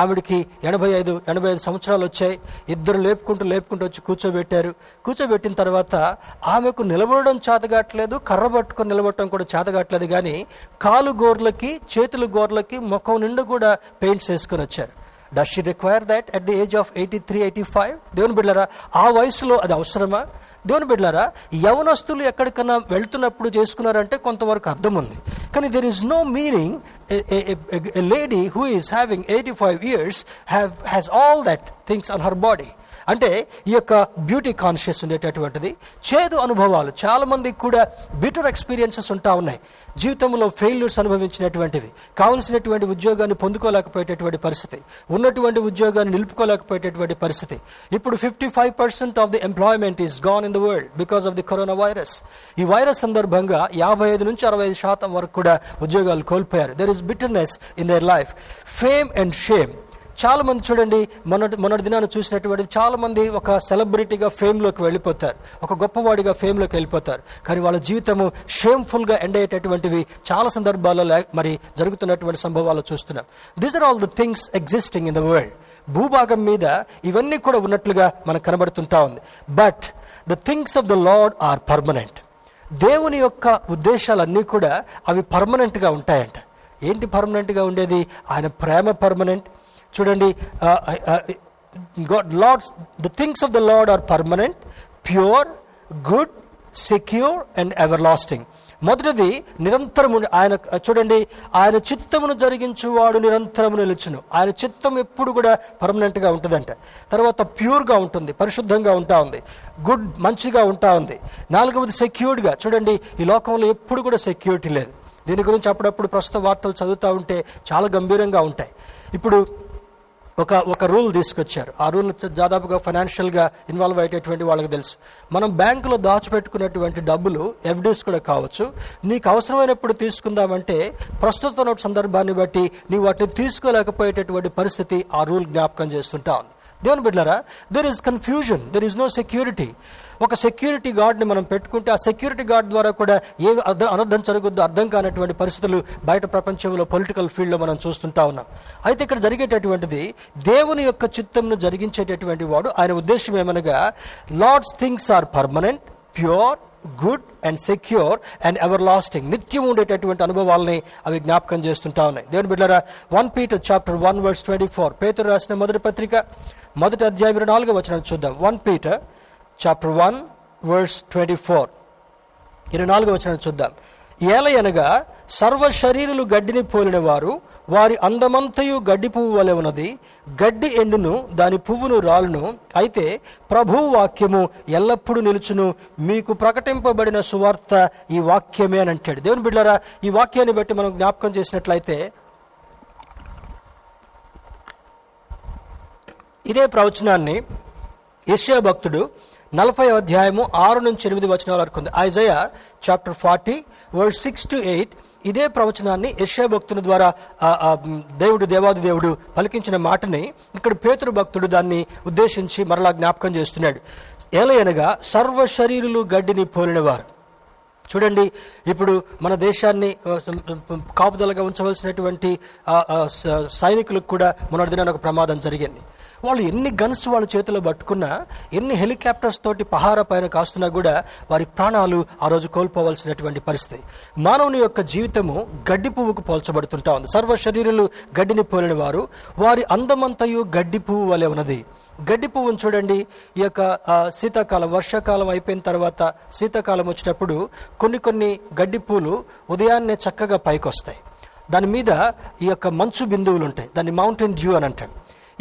ఆవిడకి ఎనభై ఐదు ఎనభై ఐదు సంవత్సరాలు వచ్చాయి. ఇద్దరు లేపుకుంటూ లేపుకుంటూ వచ్చి కూర్చోబెట్టారు. కూర్చోబెట్టిన తర్వాత ఆమెకు నిలబడడం చేతగాట్లేదు కర్ర పట్టుకొని నిలబడటం కూడా చేతగాట్లేదు కానీ కాలు గోర్లకి చేతుల గోర్లకి ముఖం నిండా కూడా పెయింట్స్ వేసుకొని వచ్చారు. Does she require that at the age of eighty three eighty five దేవుని బిడ్డరా ఆ వయసులో అది అవసరమా? దేవుని బిడ్డలారా యవనస్తులు ఎక్కడికన్నా వెళ్తున్నప్పుడు చేసుకున్నారంటే కొంతవరకు అర్థం ఉంది కానీ there is no meaning lady who is having eighty five years have has all that things on her body అంటే ఈ యొక్క బ్యూటీ కాన్షియస్ ఉండేటటువంటిది. చేదు అనుభవాలు. చాలామందికి కూడా బిటర్ ఎక్స్పీరియన్సెస్ ఉంటా ఉన్నాయి. జీవితంలో ఫెయిల్యూర్స్ అనుభవించినటువంటివి. కావలసినటువంటి ఉద్యోగాన్ని పొందుకోలేకపోయేటటువంటి పరిస్థితి. ఉన్నటువంటి ఉద్యోగాన్ని నిలుపుకోలేకపోయేటటువంటి పరిస్థితి. ఇప్పుడు fifty five percent of the employment is gone in the world because of the corona virus ఈ వైరస్ సందర్భంగా యాభై ఐదు నుంచి అరవై ఐదు శాతం వరకు కూడా ఉద్యోగాలు కోల్పోయారు. There is bitterness in their life fame and shame చాలామంది చూడండి మొన్నటి మొన్నటి దినాన్ని చూసినటువంటి చాలామంది ఒక సెలబ్రిటీగా ఫేమ్లోకి వెళ్ళిపోతారు. ఒక గొప్పవాడిగా ఫేమ్లోకి వెళ్ళిపోతారు. కానీ వాళ్ళ జీవితము షేమ్ఫుల్గా ఎండ్ అయ్యేటటువంటివి చాలా సందర్భాల్లో మరి జరుగుతున్నటువంటి సంభవాలు చూస్తున్నాం. These are all the things existing in the world భూభాగం మీద ఇవన్నీ కూడా ఉన్నట్లుగా మనకు కనబడుతుంటా ఉంది. But the things of the Lord are permanent దేవుని యొక్క ఉద్దేశాలన్నీ కూడా అవి పర్మనెంట్గా ఉంటాయంట. ఏంటి పర్మనెంట్గా ఉండేది? ఆయన ప్రేమ పర్మనెంట్ చూడండి God Lord's the things of the Lord are permanent pure good secure and everlasting. మొదటిది నిరంతరము ఆయన చూడండి ఆయన చిత్తమును జరిగించువాడు నిరంతరము నిలుచును. ఆయన చిత్తం ఎప్పుడు కూడా పర్మనెంట్గా ఉంటుందంట. తర్వాత ప్యూర్గా ఉంటుంది పరిశుద్ధంగా ఉంటా ఉంది గుడ్ మంచిగా ఉంటా ఉంది. నాలుగవది సెక్యూర్డ్గా చూడండి ఈ లోకంలో ఎప్పుడు కూడా సెక్యూరిటీ లేదు. దీని గురించి అప్పుడప్పుడు ప్రస్తుత వార్తలు చదువుతూ ఉంటే చాలా గంభీరంగా ఉంటాయి. ఇప్పుడు ఒక ఒక రూల్ తీసుకొచ్చారు. ఆ రూల్ దాదాపుగా ఫైనాన్షియల్గా ఇన్వాల్వ్ అయ్యేటటువంటి వాళ్ళకి తెలుసు. మనం బ్యాంకులో దాచిపెట్టుకున్నటువంటి డబ్బులు ఎఫ్డీస్ కూడా కావచ్చు. నీకు అవసరమైనప్పుడు తీసుకుందామంటే ప్రస్తుత సందర్భాన్ని బట్టి నీవు వాటిని తీసుకోలేకపోయేటటువంటి పరిస్థితి ఆ రూల్ జ్ఞాపకం చేస్తుంటా ఉంది. దేవుని బిడ్డలారా there is confusion there is no security ఒక సెక్యూరిటీ గార్డ్ని మనం పెట్టుకుంటే ఆ సెక్యూరిటీ గార్డ్ ద్వారా కూడా ఏ అనర్థం జరుగుద్దో అర్థం కానటువంటి పరిస్థితులు బయట ప్రపంచంలో పొలిటికల్ ఫీల్డ్లో మనం చూస్తుంటా ఉన్నాం. అయితే ఇక్కడ జరిగేటటువంటిది దేవుని యొక్క చిత్తంను జరిగించేటటువంటి వాడు ఆయన ఉద్దేశం ఏమనగా Lord's things are permanent pure good and secure and everlasting నిత్యం ఉండేటటువంటి అనుభవాలని అవి జ్ఞాపకం చేస్తుంటా ఉన్నాయి. దేవుని బిడ్డరా one Peter chapter one verse twenty four పేతురు రాసిన మొదటి పత్రిక మొదటి అధ్యాయం నాలుగో వచనాలు చూద్దాం. One Peter chapter one verse twenty four ఇరవై నాలుగో వచ్చిన చూద్దాం. ఏలయనగా సర్వ శరీరులు గడ్డిని పోలిన వారు వారి అందమంతయు గడ్డి పువ్వు వలె ఉన్నది. గడ్డి ఎండును దాని పువ్వును రాలును. అయితే ప్రభు వాక్యము ఎల్లప్పుడూ నిలుచును మీకు ప్రకటింపబడిన సువార్త ఈ వాక్యమే అని అంటాడు. దేవుని బిడ్డరా ఈ వాక్యాన్ని బట్టి మనం జ్ఞాపకం చేసినట్లయితే ఇదే ప్రవచనాన్ని యశ్యా భక్తుడు నలభై అధ్యాయము ఆరు నుంచి ఎనిమిది వచనాల వరకు ఉంది. Isaiah chapter forty word six to eight ఇదే ప్రవచనాన్ని యశ్యా భక్తుని ద్వారా దేవుడు దేవాది దేవుడు పలికించిన మాటని ఇక్కడ పేతురు భక్తుడు దాన్ని ఉద్దేశించి మరలా జ్ఞాపకం చేస్తున్నాడు. ఏలయనగా సర్వ శరీరులు గడ్డిని పోలినవారు. చూడండి ఇప్పుడు మన దేశాన్ని కాపుదలగా ఉంచవలసినటువంటి స- సైనికులకు కూడా మొన్నటి దినాన ఒక ప్రమాదం జరిగింది. వాళ్ళు ఎన్ని గన్స్ వాళ్ళ చేతిలో పట్టుకున్నా ఎన్ని హెలికాప్టర్స్ తోటి పహార పైన కాస్తున్నా కూడా వారి ప్రాణాలు ఆ రోజు కోల్పోవలసినటువంటి పరిస్థితి. మానవుని యొక్క జీవితము గడ్డి పువ్వుకు పోల్చబడుతుంటా ఉంది. సర్వ శరీరులు గడ్డిని పోలిన వారు వారి అందమంతయు గడ్డి పువ్వు వలె ఉన్నది. గడ్డి పువ్వును చూడండి. ఈ యొక్క శీతాకాలం వర్షాకాలం అయిపోయిన తర్వాత శీతాకాలం వచ్చినప్పుడు కొన్ని కొన్ని గడ్డి పూలు ఉదయాన్నే చక్కగా పైకి వస్తాయి దాని మీద ఈ యొక్క మంచు బిందువులు ఉంటాయి. దాన్ని మౌంటైన్ డ్యూ అని అంటాం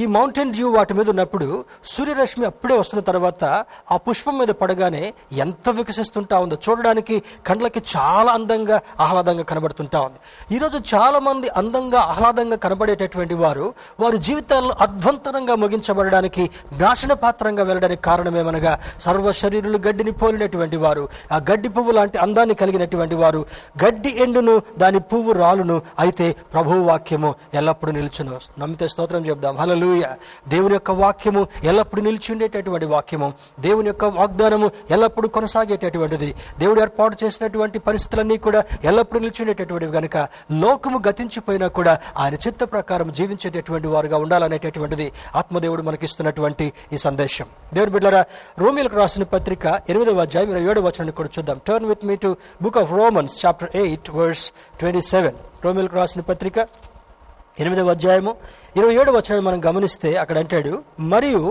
ఈ మౌంటైన్ డ్యూ వాటి మీద ఉన్నప్పుడు సూర్యరశ్మి అప్పుడే వస్తున్న తర్వాత ఆ పుష్పం మీద పడగానే ఎంత వికసిస్తుంటా ఉందో చూడడానికి కండ్లకి చాలా అందంగా ఆహ్లాదంగా కనబడుతుంటా ఉంది. ఈరోజు చాలామంది అందంగా ఆహ్లాదంగా కనబడేటటువంటి వారు వారి జీవితాల్లో అధ్వంతరంగా ముగించబడడానికి నాశన పాత్రంగా వెళ్ళడానికి కారణమేమనగా సర్వ శరీరులు గడ్డిని పోలినటువంటి వారు ఆ గడ్డి పువ్వు లాంటి అందాన్ని కలిగినటువంటి వారు గడ్డి ఎండును దాని పువ్వు రాలును అయితే ప్రభువు వాక్యము ఎల్లప్పుడూ నిల్చును. నమ్మితే స్తోత్రం చెప్దాం. హలలుయ దేవుని యొక్క వాక్యము ఎల్లప్పుడూ నిలిచి ఉండేటటువంటి వాక్యము. దేవుని యొక్క వాగ్దానము ఎల్లప్పుడూ కొనసాగేటటువంటిది. దేవుడు ఏర్పాటు చేసినటువంటి పరిస్థితులన్నీ కూడా ఎల్లప్పుడూ నిలిచి ఉండేటటువంటివి కనుక లోకము గతించిపోయినా కూడా ఆయన చిత్త ప్రకారం జీవించేటటువంటి వారుగా ఉండాలనేటటువంటిది ఆత్మదేవుడు మనకిస్తున్నటువంటి ఈ సందేశం. దేవుని బిడ్డరా రోమిలకు రాసిన పత్రిక ఎనిమిదవ అధ్యాయం ఇరవై ఏడవ వచనాన్ని కూడా చూద్దాం. Turn with me to book of Romans chapter eight verse twenty seven రోమిలకు రాసిన పత్రిక ఎనిమిదవ అధ్యాయము. ఇరవై ఏడు వచనాన్ని మనం గమనిస్తే అక్కడ అంటాడు మరియు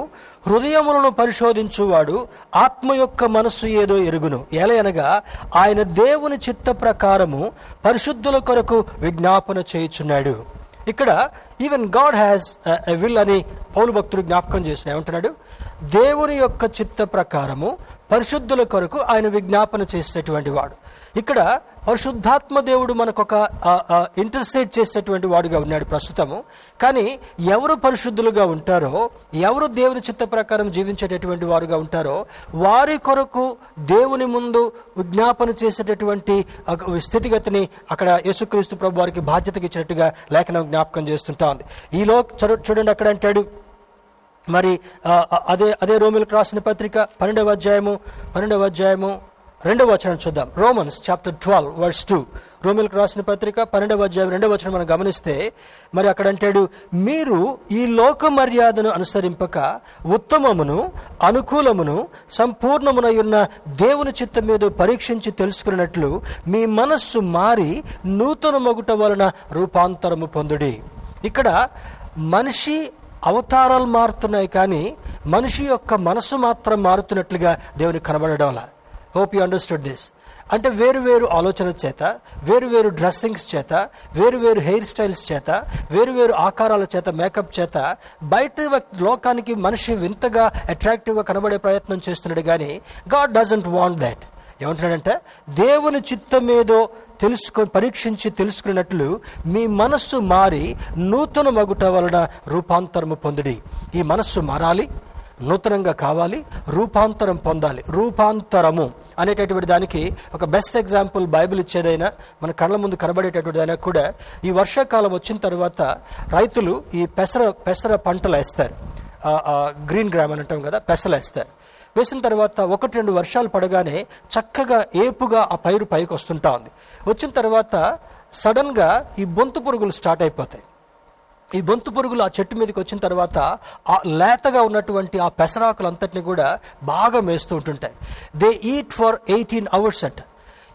హృదయములను పరిశోధించువాడు ఆత్మ యొక్క మనస్సు ఏదో ఎరుగును. ఎలయనగా ఆయన దేవుని చిత్త ప్రకారము పరిశుద్ధుల కొరకు విజ్ఞాపన చేయుచున్నాడు. ఇక్కడ ఈవెన్ గాడ్ హ్యాస్ విల్ అని పౌలు భక్తుడు జ్ఞాపకం చేసిన ఏమంటున్నాడు? దేవుని యొక్క చిత్త ప్రకారము పరిశుద్ధుల కొరకు ఆయన విజ్ఞాపన చేసినటువంటి వాడు. ఇక్కడ పరిశుద్ధాత్మ దేవుడు మనకొక ఒక చేసినటువంటి వాడుగా ఉన్నాడు ప్రస్తుతము. కానీ ఎవరు పరిశుద్ధులుగా ఉంటారో ఎవరు దేవుని చిత్త ప్రకారం జీవించేటటువంటి వారుగా ఉంటారో వారి కొరకు దేవుని ముందు విజ్ఞాపన చేసేటటువంటి ఒక స్థితిగతిని అక్కడ యేసుక్రీస్తు ప్రభు వారికి బాధ్యతకి ఇచ్చినట్టుగా లేఖనం జ్ఞాపకం చేస్తుంటా ఉంది ఈలో చూడండి అక్కడ అంటాడు. మరి అదే అదే రోమిలకు రాసిన పత్రిక పన్నెండవ అధ్యాయము పన్నెండవ అధ్యాయము రెండవ వచనం చూద్దాం. Romans chapter twelve verse two రోమిల్కి రాసిన పత్రిక పన్నెండవ అధ్యాయం రెండవ వచనం మనం గమనిస్తే మరి అక్కడ అంటాడు మీరు ఈ లోక మర్యాదను అనుసరింపక ఉత్తమమును అనుకూలమును సంపూర్ణమునై ఉన్న దేవుని చిత్తం మీద పరీక్షించి తెలుసుకున్నట్లు మీ మనస్సు మారి నూతన మొగుట వలన రూపాంతరము పొందుడి. ఇక్కడ మనిషి అవతారాలు మారుతున్నాయి కానీ మనిషి యొక్క మనసు మాత్రం మారుతున్నట్లుగా దేవునికి కనబడడంలా హోప్ యూ అండర్స్టూడ్ దిస్ అంటే వేరు వేరు ఆలోచన చేత వేరు వేరు డ్రెస్సింగ్స్ చేత వేరు వేరు హెయిర్ స్టైల్స్ చేత వేరు వేరు ఆకారాల చేత మేకప్ చేత బయట లోకానికి మనిషి వింతగా అట్రాక్టివ్గా కనబడే ప్రయత్నం చేస్తున్నాడు కానీ గాడ్ డజంట్ వాంట్ దాట్ ఏమంటున్నాడంటే దేవుని చిత్తం ఏదో తెలుసుకొని పరీక్షించి తెలుసుకున్నట్లు మీ మనస్సు మారి నూతన మగుట వలన రూపాంతరము పొందుడి. ఈ మనస్సు మారాలి నూతనంగా కావాలి రూపాంతరం పొందాలి. రూపాంతరము అనేటటువంటి దానికి ఒక బెస్ట్ ఎగ్జాంపుల్ బైబిల్ ఇచ్చేదైనా మన కళ్ళ ముందు కనబడేటటువంటిదైనా కూడా ఈ వర్షాకాలం వచ్చిన తర్వాత రైతులు ఈ పెసర పెసర పంటలు వేస్తారు. గ్రీన్ గ్రామ్ అని అంటాం కదా పెసలు వేస్తారు. వేసిన తర్వాత ఒకటి రెండు వర్షాలు పడగానే చక్కగా ఏపుగా ఆ పైరు పైకి వస్తుంటా ఉంది. వచ్చిన తర్వాత సడన్గా ఈ బొంతు పురుగులు స్టార్ట్ అయిపోతాయి. ఈ బొంతు పురుగులు ఆ చెట్టు మీదకి వచ్చిన తర్వాత ఆ లేతగా ఉన్నటువంటి ఆ పెసరాకులంతటిని కూడా బాగా మేస్తూ ఉంటుంటాయి. They eat for eighteen hours అంట.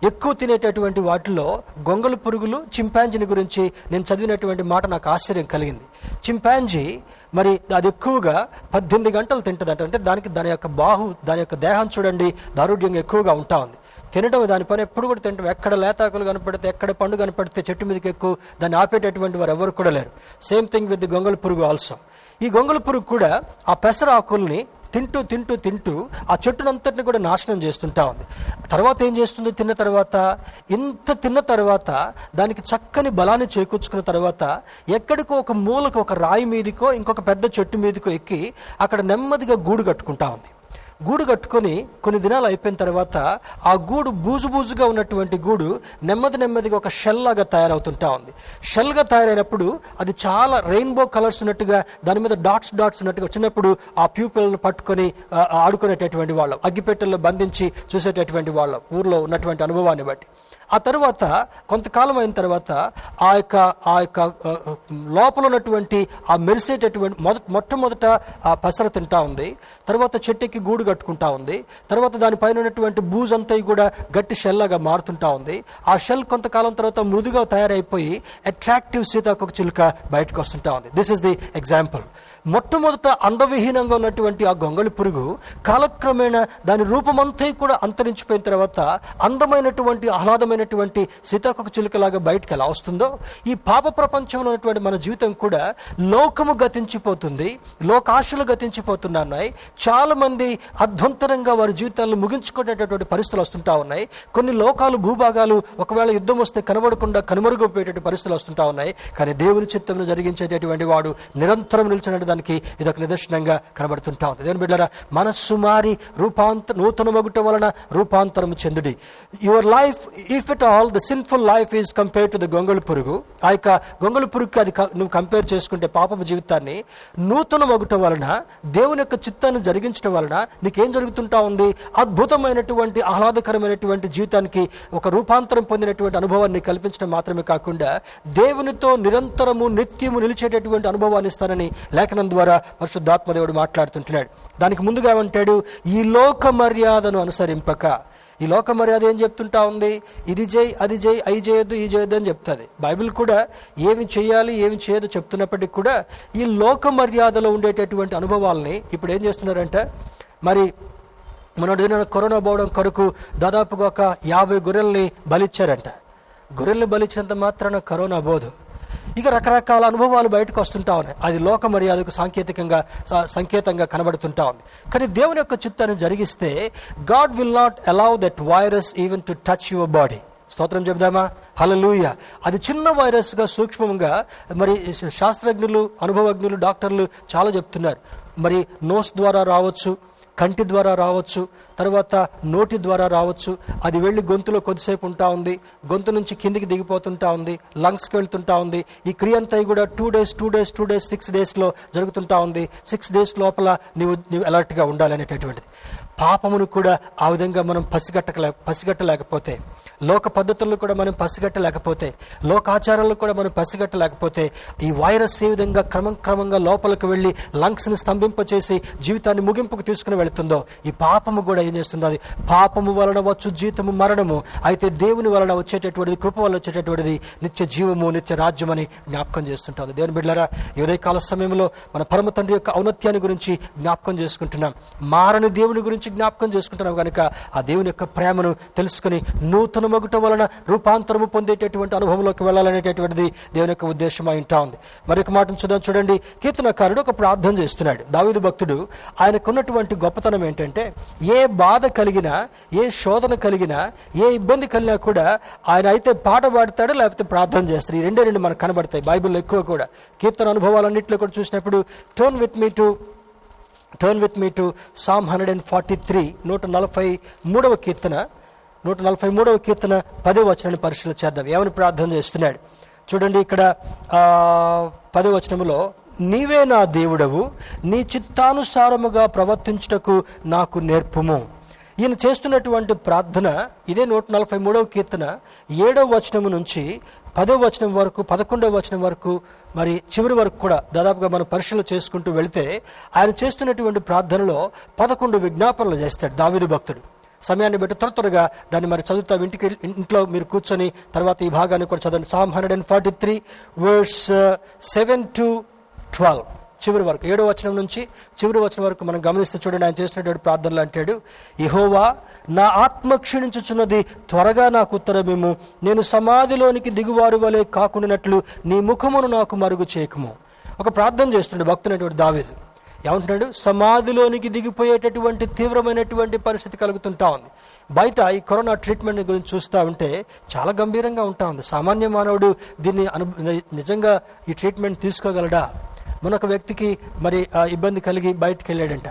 ఎక్కువ తినేటటువంటి వాటిలో గొంగళి పురుగులు చింపాంజీని గురించి నేను చదివినటువంటి మాట నాకు ఆశ్చర్యం కలిగింది. చింపాంజీ మరి అది ఎక్కువగా పద్దెనిమిది గంటలు తింటుందట. అంటే దానికి దాని యొక్క బాహు దాని యొక్క దేహం చూడండి దారుఢ్యంగా ఎక్కువగా ఉంటా ఉంది. తినడం దాని పని ఎప్పుడు కూడా తింటాం. ఎక్కడ లేతాకులు కనపడితే ఎక్కడ పండు కనపడితే చెట్టు మీదకి ఎక్కువ దాన్ని ఆపేటటువంటి వారు ఎవరు కూడా లేరు. సేమ్ థింగ్ విత్ ది గొంగళ పురుగు ఆల్సో ఈ గొంగళ పురుగు కూడా ఆ పెసర ఆకుల్ని తింటూ తింటూ తింటూ ఆ చెట్టునంతటిని కూడా నాశనం చేస్తుంటా ఉంది. తర్వాత ఏం చేస్తుంది? తిన్న తర్వాత ఇంత తిన్న తర్వాత దానికి చక్కని బలాన్ని చేకూర్చుకున్న తర్వాత ఎక్కడికో ఒక మూలకు ఒక రాయి మీదకో ఇంకొక పెద్ద చెట్టు మీదకో ఎక్కి అక్కడ నెమ్మదిగా గూడు కట్టుకుంటా ఉంది. గూడు కట్టుకొని కొన్ని దినాలు అయిపోయిన తర్వాత ఆ గూడు బూజు బూజుగా ఉన్నటువంటి గూడు నెమ్మది నెమ్మదిగా ఒక షెల్ లాగా తయారవుతుంటా ఉంది. షెల్గా తయారైనప్పుడు అది చాలా రెయిన్బో కలర్స్ ఉన్నట్టుగా దాని మీద డాట్స్ డాట్స్ ఉన్నట్టుగా వచ్చినప్పుడు ఆ ప్యూపిల్ని పట్టుకొని ఆడుకునేటటువంటి వాళ్ళం. అగ్గిపెట్టెల్లో బంధించి చూసేటటువంటి వాళ్ళం. ఊర్లో ఉన్నటువంటి అనుభవాన్ని బట్టి. ఆ తర్వాత కొంతకాలం అయిన తర్వాత ఆ యొక్క ఆ యొక్క లోపల ఉన్నటువంటి ఆ మెరిసేటటువంటి మొదట మొట్టమొదట ఆ పసర తింటా ఉంది. తర్వాత చెట్టుకి గూడు కట్టుకుంటా ఉంది. తర్వాత దానిపైన ఉన్నటువంటి బూజ్ అంతా కూడా గట్టి షెల్లాగా మారుతుంటా ఉంది. ఆ షెల్ కొంతకాలం తర్వాత మృదుగా తయారైపోయి అట్రాక్టివ్ సీతాకొక చిలుక బయటకు వస్తుంటా ఉంది. దిస్ ఇస్ ది ఎగ్జాంపుల్ మొట్టమొదట అందవిహీనంగా ఉన్నటువంటి ఆ గొంగళి పురుగు కాలక్రమేణా దాని రూపమంతా కూడా అంతరించిపోయిన తర్వాత అందమైనటువంటి ఆహ్లాదమైనటువంటి సీతాకొక చిలుకలాగా బయటకు ఎలా వస్తుందో ఈ పాప ప్రపంచంలో ఉన్నటువంటి మన జీవితం కూడా లోకము గతించిపోతుంది లోకాశలు గతించిపోతున్నాయి చాలా మంది అధ్వంతరంగా వారి జీవితాలను ముగించుకునేటటువంటి పరిస్థితులు వస్తుంటా ఉన్నాయి కొన్ని లోకాలు భూభాగాలు ఒకవేళ యుద్ధం వస్తే కనబడకుండా కనుమరుగైపోయేటటువంటి పరిస్థితులు వస్తుంటా ఉన్నాయి కానీ దేవుని చిత్తంలో జరిగించేటటువంటి వాడు నిరంతరం నిలిచినట్టు దానికి ఇదొక నిదర్శనంగా కనబడుతుంటా ఉంది. దేవుని బిడ్డరా మనస్సు మారి రూపాంత నూతన మగుట వలన రూపాంతరం చెందుడి. Your life if it all the sinful life is compare to the గొంగళి పురుగు ఆ యొక్క గొంగళి పురుగుకి అది నువ్వు కంపేర్ చేసుకుంటే పాపపు జీవితాన్ని నూతన మగుట వలన దేవుని యొక్క చిత్తాన్ని జరిగించడం వలన నీకేం జరుగుతుంటా ఉంది? అద్భుతమైనటువంటి ఆహ్లాదకరమైనటువంటి జీవితానికి ఒక రూపాంతరం పొందినటువంటి అనుభవాన్ని కల్పించడం మాత్రమే కాకుండా దేవునితో నిరంతరము నిత్యము నిలిచేటటువంటి అనుభవాన్ని ఇస్తానని లేఖనం ద్వారా పరిశుద్ధాత్మదేవుడు మాట్లాడుతుంటున్నాడు. దానికి ముందుగా ఏమంటాడు? ఈ లోక మర్యాదను అనుసరింపక. ఈ లోక మర్యాద ఏం చెప్తుంటా ఉంది? ఇది చేయి అది చేయి అయి చేయొద్దు ఈ చేయొద్దు అని చెప్తుంది. బైబిల్ కూడా ఏమి చేయాలి ఏమి చేయదు చెప్తున్నప్పటికీ కూడా ఈ లోక మర్యాదలో ఉండేటటువంటి అనుభవాల్ని ఇప్పుడు ఏం చేస్తున్నారంటే? మరి మొన్నటి కరోనా పోవడం కొరకు దాదాపుగా ఒక యాభై గొర్రెల్ని బలిచ్చారంట. గొర్రెల్ని బలిచ్చినంత మాత్రాన కరోనా పోదు. ఇక రకరకాల అనుభవాలు బయటకు వస్తుంటా ఉన్నాయి. అది లోక మర్యాదకు సాంకేతికంగా సంకేతంగా కనబడుతుంటా ఉంది. కానీ దేవుని యొక్క చిత్తాన్ని జరిగిస్తే God will not allow that virus even to touch your body స్తోత్రం చెబుదామా? హలలుయ అది చిన్న వైరస్గా సూక్ష్మంగా మరి శాస్త్రజ్ఞులు అనుభవజ్ఞులు డాక్టర్లు చాలా చెప్తున్నారు. మరి నోస్ ద్వారా రావచ్చు కంటి ద్వారా రావచ్చు తర్వాత నోటి ద్వారా రావచ్చు. అది వెళ్ళి గొంతులో కొద్దిసేపు ఉంటా ఉంది. గొంతు నుంచి కిందికి దిగిపోతుంటా ఉంది. లంగ్స్కి వెళ్తుంటా ఉంది. ఈ క్రియ అంతా కూడా two days two days two days six డేస్లో జరుగుతుంటా ఉంది. సిక్స్ డేస్ లోపల నీవు నీవు అలర్ట్గా ఉండాలి అనేటటువంటిది. పాపమును కూడా ఆ విధంగా మనం పసిగట్టలే పసిగట్టలేకపోతే లోక పద్ధతులను కూడా మనం పసిగట్టలేకపోతే లోకాచారాలను కూడా మనం పసిగట్టలేకపోతే ఈ వైరస్ ఏ విధంగా క్రమం క్రమంగా లోపలికి వెళ్ళి లంగ్స్ని స్తంభింపచేసి జీవితాన్ని ముగింపుకు తీసుకుని వెళుతుందో ఈ పాపము కూడా ఏం చేస్తుందో అది పాపము వలన వచ్చు జీతము మరణము అయితే దేవుని వలన వచ్చేటటువంటిది కృప వల్ల వచ్చేటటువంటిది నిత్య జీవము నిత్య రాజ్యమని జ్ఞాపకం చేస్తుంటుంది దేవుని బిడ్డరా ఈ ఉదయకాల సమయంలో మన పరమ తండ్రి యొక్క ఔన్నత్యాన్ని గురించి జ్ఞాపకం చేసుకుంటున్నాం. మారని దేవుని గురించి జ్ఞాపకం చేసుకుంటున్నాం కనుక ఆ దేవుని యొక్క ప్రేమను తెలుసుకుని నూతన మగుట వలన రూపాంతరము పొందేటటువంటి అనుభవంలోకి వెళ్ళాలనేటటువంటిది దేవుని యొక్క ఉద్దేశం అయి ఉంటా ఉంది. మరొక మాటను చూద్దాం చూడండి. కీర్తనకారుడు ఒక ప్రార్థన చేస్తున్నాడు. దావిదు భక్తుడు ఆయనకున్నటువంటి గొప్పతనం ఏంటంటే ఏ బాధ కలిగినా ఏ శోధన కలిగినా ఏ ఇబ్బంది కలిగినా కూడా ఆయన అయితే పాట పాడతాడు లేకపోతే ప్రార్థన చేస్తాడు. ఈ రెండే రెండు మనకు కనబడతాయి బైబిల్లో ఎక్కువ కూడా. కీర్తన అనుభవాలన్నింటిలో కూడా చూసినప్పుడు turn with me to turn with me to Psalm hundred and forty three నూట నలభై మూడవ కీర్తన నూట నలభై మూడవ కీర్తన పదే వచనాన్ని పరిశీలన చేద్దాం. ఏమని ప్రార్థన చేస్తున్నాడు? చూడండి ఇక్కడ పదే వచనములో నీవే నా దేవుడవు నీ చిత్తానుసారముగా ప్రవర్తించుటకు నాకు నేర్పుము. ఈయన చేస్తున్నటువంటి ప్రార్థన ఇదే నూట నలభై మూడవ కీర్తన ఏడవ వచనము నుంచి పదో వచనం వరకు పదకొండవ వచనం వరకు మరి చివరి వరకు కూడా దాదాపుగా మనం పరిశీలన చేసుకుంటూ వెళితే ఆయన చేస్తున్నటువంటి ప్రార్థనలో పదకొండు విజ్ఞాపనలు చేస్తాడు దావిదు భక్తుడు. సమయాన్ని బట్టి త్వర త్వరగా దాన్ని మరి చదువుతాం ఇంటికి వెళ్ళి- ఇంట్లో మీరు కూర్చొని తర్వాత ఈ భాగాన్ని కూడా చదవండి. Psalm hundred and forty three words seven to twelve చివరి వరకు ఏడో వచనం నుంచి చివరి వచనం వరకు మనం గమనిస్తే చూడండి ఆయన చేసినటువంటి ప్రార్థనలు అంటాడు ఇహోవా నా ఆత్మ క్షీణించుచున్నది త్వరగా నాకు ఉత్తరమేము నేను సమాధిలోనికి దిగువారు వలె కాకుండానట్లు నీ ముఖమును నాకు మరుగు చేయకము. ఒక ప్రార్థన చేస్తుండే భక్తునటువంటి దావేదు. ఏమంటున్నాడు? సమాధిలోనికి దిగిపోయేటటువంటి తీవ్రమైనటువంటి పరిస్థితి కలుగుతుంటా ఉంది. బయట ఈ కరోనా ట్రీట్మెంట్ గురించి చూస్తూ ఉంటే చాలా గంభీరంగా ఉంటా ఉంది. సామాన్య మానవుడు దీన్ని అను నిజంగా ఈ ట్రీట్మెంట్ తీసుకోగలడా? మనొక వ్యక్తికి మరి ఆ ఇబ్బంది కలిగి బయటికి వెళ్ళాడంట.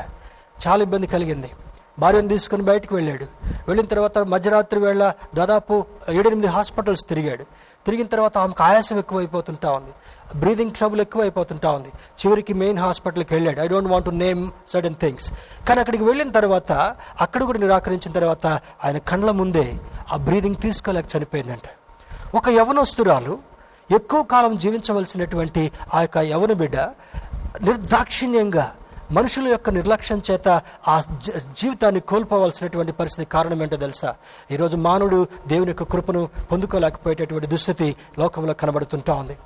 చాలా ఇబ్బంది కలిగింది. భార్యను తీసుకుని బయటకు వెళ్ళాడు. వెళ్ళిన తర్వాత మధ్యరాత్రి వేళ దాదాపు ఏడెనిమిది హాస్పిటల్స్ తిరిగాడు. తిరిగిన తర్వాత ఆమెకు ఆయాసం ఎక్కువైపోతుంటా ఉంది. బ్రీదింగ్ ట్రబుల్ ఎక్కువైపోతుంటా ఉంది. చివరికి మెయిన్ హాస్పిటల్కి వెళ్ళాడు. I don't want to name certain things కానీ అక్కడికి వెళ్ళిన తర్వాత అక్కడ కూడా నిరాకరించిన తర్వాత ఆయన కండ్ల ముందే ఆ బ్రీదింగ్ తీసుకోలేక చనిపోయిందంట. ఒక యవనస్తురాలు ఎక్కువ కాలం జీవించవలసినటువంటి ఆ యొక్క యవన బిడ్డ నిర్దాక్షిణ్యంగా మనుషుల యొక్క నిర్లక్ష్యం చేత ఆ జ- జీవితాన్ని కోల్పోవలసినటువంటి పరిస్థితి కారణం ఏంటో తెలుసా? ఈరోజు మానవుడు దేవుని యొక్క కృపను పొందుకోలేకపోయేటటువంటి దుస్థితి లోకంలో కనబడుతుంటా ఉంది.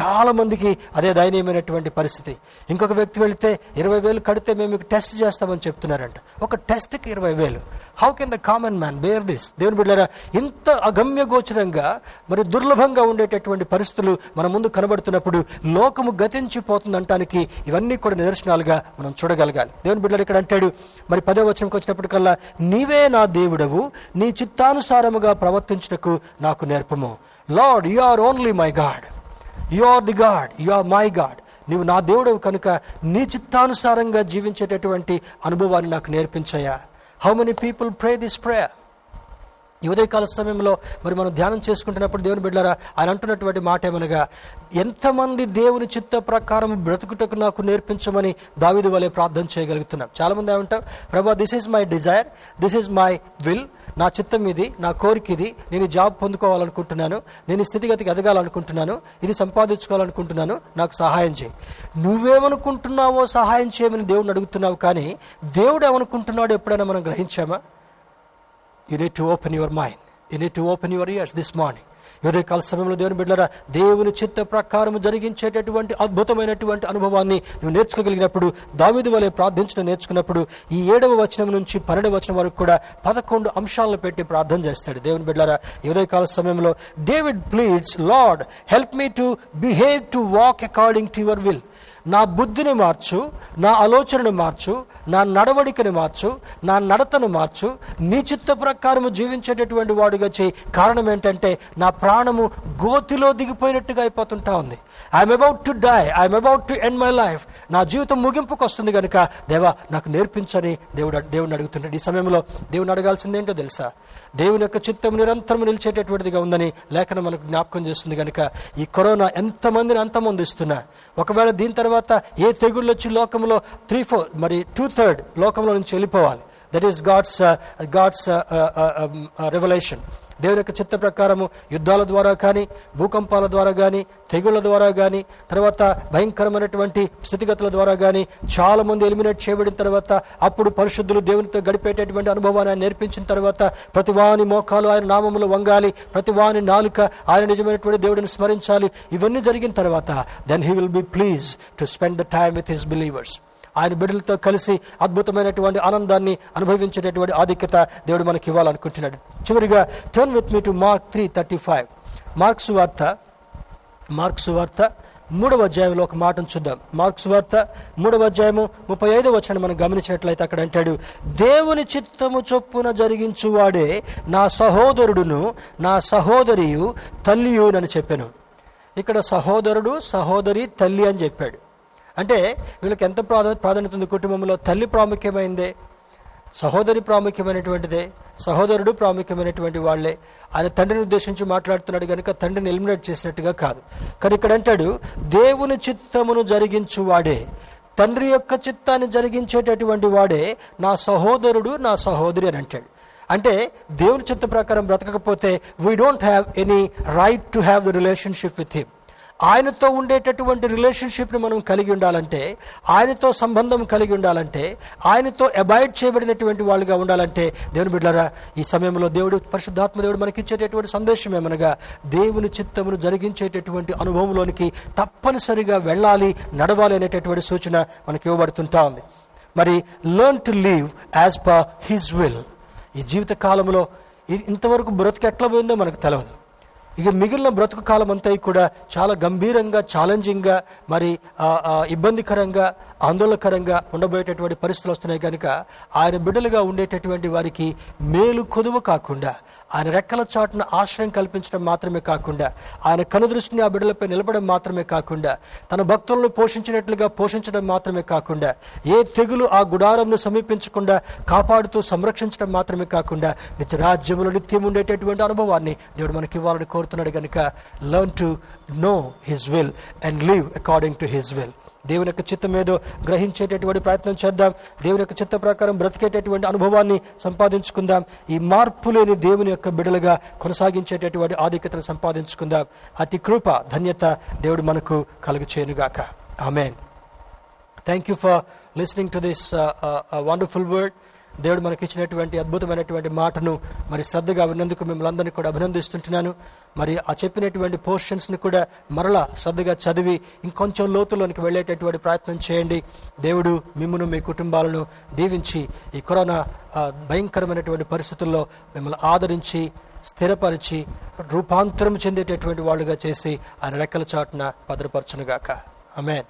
చాలా మందికి అదే దయనీయమైనటువంటి పరిస్థితి. ఇంకొక వ్యక్తి వెళితే ఇరవై వేలు కడితే మేము మీకు టెస్ట్ చేస్తామని చెప్తున్నారంట. ఒక టెస్ట్కి ఇరవై వేలు. How can the common man bear this దేవుని బిడ్డారా ఇంత అగమ్య గోచరంగా మరి దుర్లభంగా ఉండేటటువంటి పరిస్థితులు మన ముందు కనబడుతున్నప్పుడు లోకము గతించిపోతుందంటానికి ఇవన్నీ కూడా నిదర్శనాలుగా మనం చూడగలగాలి. దేవుని బిడ్డలు ఇక్కడ అంటాడు మరి పదో వచనంకి వచ్చినప్పటికల్లా నీవే నా దేవుడవు నీ చిత్తానుసారముగా ప్రవర్తించుటకు నాకు నేర్పము. Lord you are only my God you are the God you are my God నీవు నా దేవుడవు కనుక నీ చిత్తానుసారంగా జీవించేటటువంటి అనుభవాన్ని నాకు నేర్పించాయా how many people pray this prayer ఈ ఉదయకాల సమయంలో మరి మనం ధ్యానం చేసుకుంటున్నప్పుడు దేవుని బిడ్డారా ఆయన అంటున్నటువంటి మాట ఏమనగా ఎంతమంది దేవుని చిత్త ప్రకారం బ్రతుకుటకు నాకు నేర్పించమని దావిదు వలె ప్రార్థన చేయగలుగుతున్నాం. చాలామంది ఏమంటాం ప్రభా this is my desire this is my will నా చిత్తం ఇది నా కోరిక ఇది నేను జాబ్ పొందుకోవాలనుకుంటున్నాను నేను స్థితిగతికి ఎదగాలనుకుంటున్నాను ఇది సంపాదించుకోవాలనుకుంటున్నాను నాకు సహాయం చేయి. నువ్వేమనుకుంటున్నావో సహాయం చేయమని దేవుడిని అడుగుతున్నావు కానీ దేవుడు ఏమనుకుంటున్నాడో ఎప్పుడైనా మనం గ్రహించామా? You need to open your mind you need to open your ears this morning ఉదయకాల సమయంలో దేవుని బిడ్డరా దేవుని చిత్త ప్రకారం జరిగించేటటువంటి అద్భుతమైనటువంటి అనుభవాన్ని నువ్వు నేర్చుకోగలిగినప్పుడు దావిది వలె ప్రార్థించడం నేర్చుకున్నప్పుడు ఈ ఏడవ వచనం నుంచి పన్నెండవ వచనం వరకు కూడా పదకొండు అంశాలను పెట్టి ప్రార్థన చేస్తాడు. దేవుని బిడ్డరా ఉదయకాల సమయంలో David pleads Lord help me to behave to walk according to your will నా బుద్ధిని మార్చు నా ఆలోచనను మార్చు నా నడవడికను మార్చు నా నడతను మార్చు. నీ చిత్త ప్రకారము జీవించేటటువంటి వాడుగా చేయి. కారణం ఏంటంటే నా ప్రాణము గోతిలో దిగిపోయినట్టుగా అయిపోతుంటా ఉంది. I'm about to die I'm about to end my life నా జీవితం ముగింపుకు వస్తుంది కనుక దేవా నాకు నేర్పించని దేవుడు దేవుడిని అడుగుతుంటాడు. ఈ సమయంలో దేవుని అడగాల్సింది ఏంటో తెలుసా? దేవుని యొక్క చిత్తం నిరంతరం నిలిచేటటువంటిదిగా ఉందని లేఖనం మనకు జ్ఞాపకం చేస్తుంది కనుక ఈ కరోనా ఎంతమందిని అంతమొందిస్తున్నా? ఒకవేళ దీని తర్వాత ఏ తెగుళ్ళు వచ్చి లోకంలో త్రీ ఫోర్ మరి టూ థర్డ్ లోకంలో నుంచి వెళ్ళిపోవాలి. That is God's God's revolution దేవుని యొక్క చిత్త ప్రకారము యుద్ధాల ద్వారా కానీ భూకంపాల ద్వారా కానీ తెగుళ్ళ ద్వారా కానీ తర్వాత భయంకరమైనటువంటి స్థితిగతుల ద్వారా కానీ చాలా మంది ఎలిమినేట్ చేయబడిన తర్వాత అప్పుడు పరిశుద్ధులు దేవునితో గడిపేటటువంటి అనుభవాన్ని ఆయన నేర్పించిన తర్వాత ప్రతి వాని మోకాలు ఆయన నామములు వంగాలి ప్రతి వాని నాలుక ఆయన నిజమైనటువంటి దేవుడిని స్మరించాలి. ఇవన్నీ జరిగిన తర్వాత then he will be please to spend the time with his believers ఆయన బిడ్డలతో కలిసి అద్భుతమైనటువంటి ఆనందాన్ని అనుభవించేటటువంటి ఆధిక్యత దేవుడు మనకి ఇవ్వాలనుకుంటున్నాడు. చివరిగా turn with me to Mark three thirty five Mark's వార్త మార్క్స్ వార్త మూడవ అధ్యాయంలో ఒక మాటను చూద్దాం. మార్క్స్ వార్త మూడవ అధ్యాయము ముప్పై ఐదవ వచ్చాను మనం గమనించినట్లయితే అక్కడ అంటాడు దేవుని చిత్తము చొప్పున జరిగించువాడే నా సహోదరుడును నా సహోదరియు తల్లియునని చెప్పాను. ఇక్కడ సహోదరుడు సహోదరి తల్లి అని చెప్పాడు. అంటే వీళ్ళకి ఎంత ప్రాధా ప్రాధాన్యత ఉంది? కుటుంబంలో తల్లి ప్రాముఖ్యమైందే సహోదరి ప్రాముఖ్యమైనటువంటిదే సహోదరుడు ప్రాముఖ్యమైనటువంటి వాళ్ళే ఆయన తండ్రిని ఉద్దేశించి మాట్లాడుతున్నాడు కనుక తండ్రిని ఎలిమినేట్ చేసినట్టుగా కాదు. కానీ ఇక్కడ అంటాడు దేవుని చిత్తమును జరిగించువాడే తండ్రి యొక్క చిత్తాన్ని జరిగించేటటువంటి వాడే నా సహోదరుడు నా సహోదరి అని అంటాడు. అంటే దేవుని చిత్త ప్రకారం బ్రతకకపోతే we don't have any right to have the relationship with him ఆయనతో ఉండేటటువంటి రిలేషన్షిప్ని మనం కలిగి ఉండాలంటే ఆయనతో సంబంధం కలిగి ఉండాలంటే ఆయనతో అబాయిడ్ చేయబడినటువంటి వాళ్ళుగా ఉండాలంటే దేవుని బిడ్డారా ఈ సమయంలో దేవుడు పరిశుద్ధాత్మ దేవుడు మనకి ఇచ్చేటటువంటి సందేశం ఏమనగా దేవుని చిత్తమును జరిగించేటటువంటి అనుభవంలోనికి తప్పనిసరిగా వెళ్ళాలి నడవాలి అనేటటువంటి సూచన మనకి ఇవ్వబడుతుంటా ఉంది. మరి learn to live as per his will ఈ జీవిత కాలంలో ఇంతవరకు బ్రతుకు ఎట్లా పోయిందో మనకు తెలియదు ఇక మిగిలిన బ్రతుకు కాలం అంతా కూడా చాలా గంభీరంగా ఛాలెంజింగ్గా మరి ఇబ్బందికరంగా ఆందోళనకరంగా ఉండబోయేటటువంటి పరిస్థితులు వస్తున్నాయి కనుక ఆయన బిడ్డలుగా ఉండేటటువంటి వారికి మేలు కొదువు కాకుండా ఆయన రెక్కల చాటున ఆశ్రయం కల్పించడం మాత్రమే కాకుండా ఆయన కనుదృష్టిని ఆ బిడ్డలపై నిలబడం మాత్రమే కాకుండా తన భక్తులను పోషించినట్లుగా పోషించడం మాత్రమే కాకుండా ఏ తెగులు ఆ గుడారంను సమీపించకుండా కాపాడుతూ సంరక్షించడం మాత్రమే కాకుండా నిజ రాజ్యములు నిత్యం ఉండేటటువంటి అనుభవాన్ని దేవుడు మనకి ఇవ్వాలని కోరుతున్నాడు కనుక learn to know his will and live according to his will దేవుని యొక్క చిత్తం ఏదో గ్రహించేటటువంటి ప్రయత్నం చేద్దాం. దేవుని యొక్క చిత్త ప్రకారం బ్రతికేటటువంటి అనుభవాన్ని సంపాదించుకుందాం. ఈ మార్పు లేని దేవుని యొక్క బిడలుగా కొనసాగించేటటువంటి ఆధిక్యతను సంపాదించుకుందాం. అతి కృప ధన్యత దేవుడు మనకు కలుగు చేయనుగాక. Amen. Thank you for listening to this wonderful word దేవుడు మనకి ఇచ్చినటువంటి అద్భుతమైనటువంటి మాటను మరి శ్రద్ధగా విన్నందుకు మిమ్మల్ని అందరినీ కూడా అభినందిస్తుంటున్నాను. మరి ఆ చెప్పినటువంటి పోర్షన్స్ని కూడా మరలా శ్రద్ధగా చదివి ఇంకొంచెం లోతులోనికి వెళ్ళేటటువంటి ప్రయత్నం చేయండి. దేవుడు మిమ్మను మీ కుటుంబాలను దీవించి ఈ కరోనా భయంకరమైనటువంటి పరిస్థితుల్లో మిమ్మల్ని ఆదరించి స్థిరపరిచి రూపాంతరం చెందేటటువంటి వాళ్ళుగా చేసి ఆయన రెక్కల చాటున భద్రపరచునుగాక. అమెన్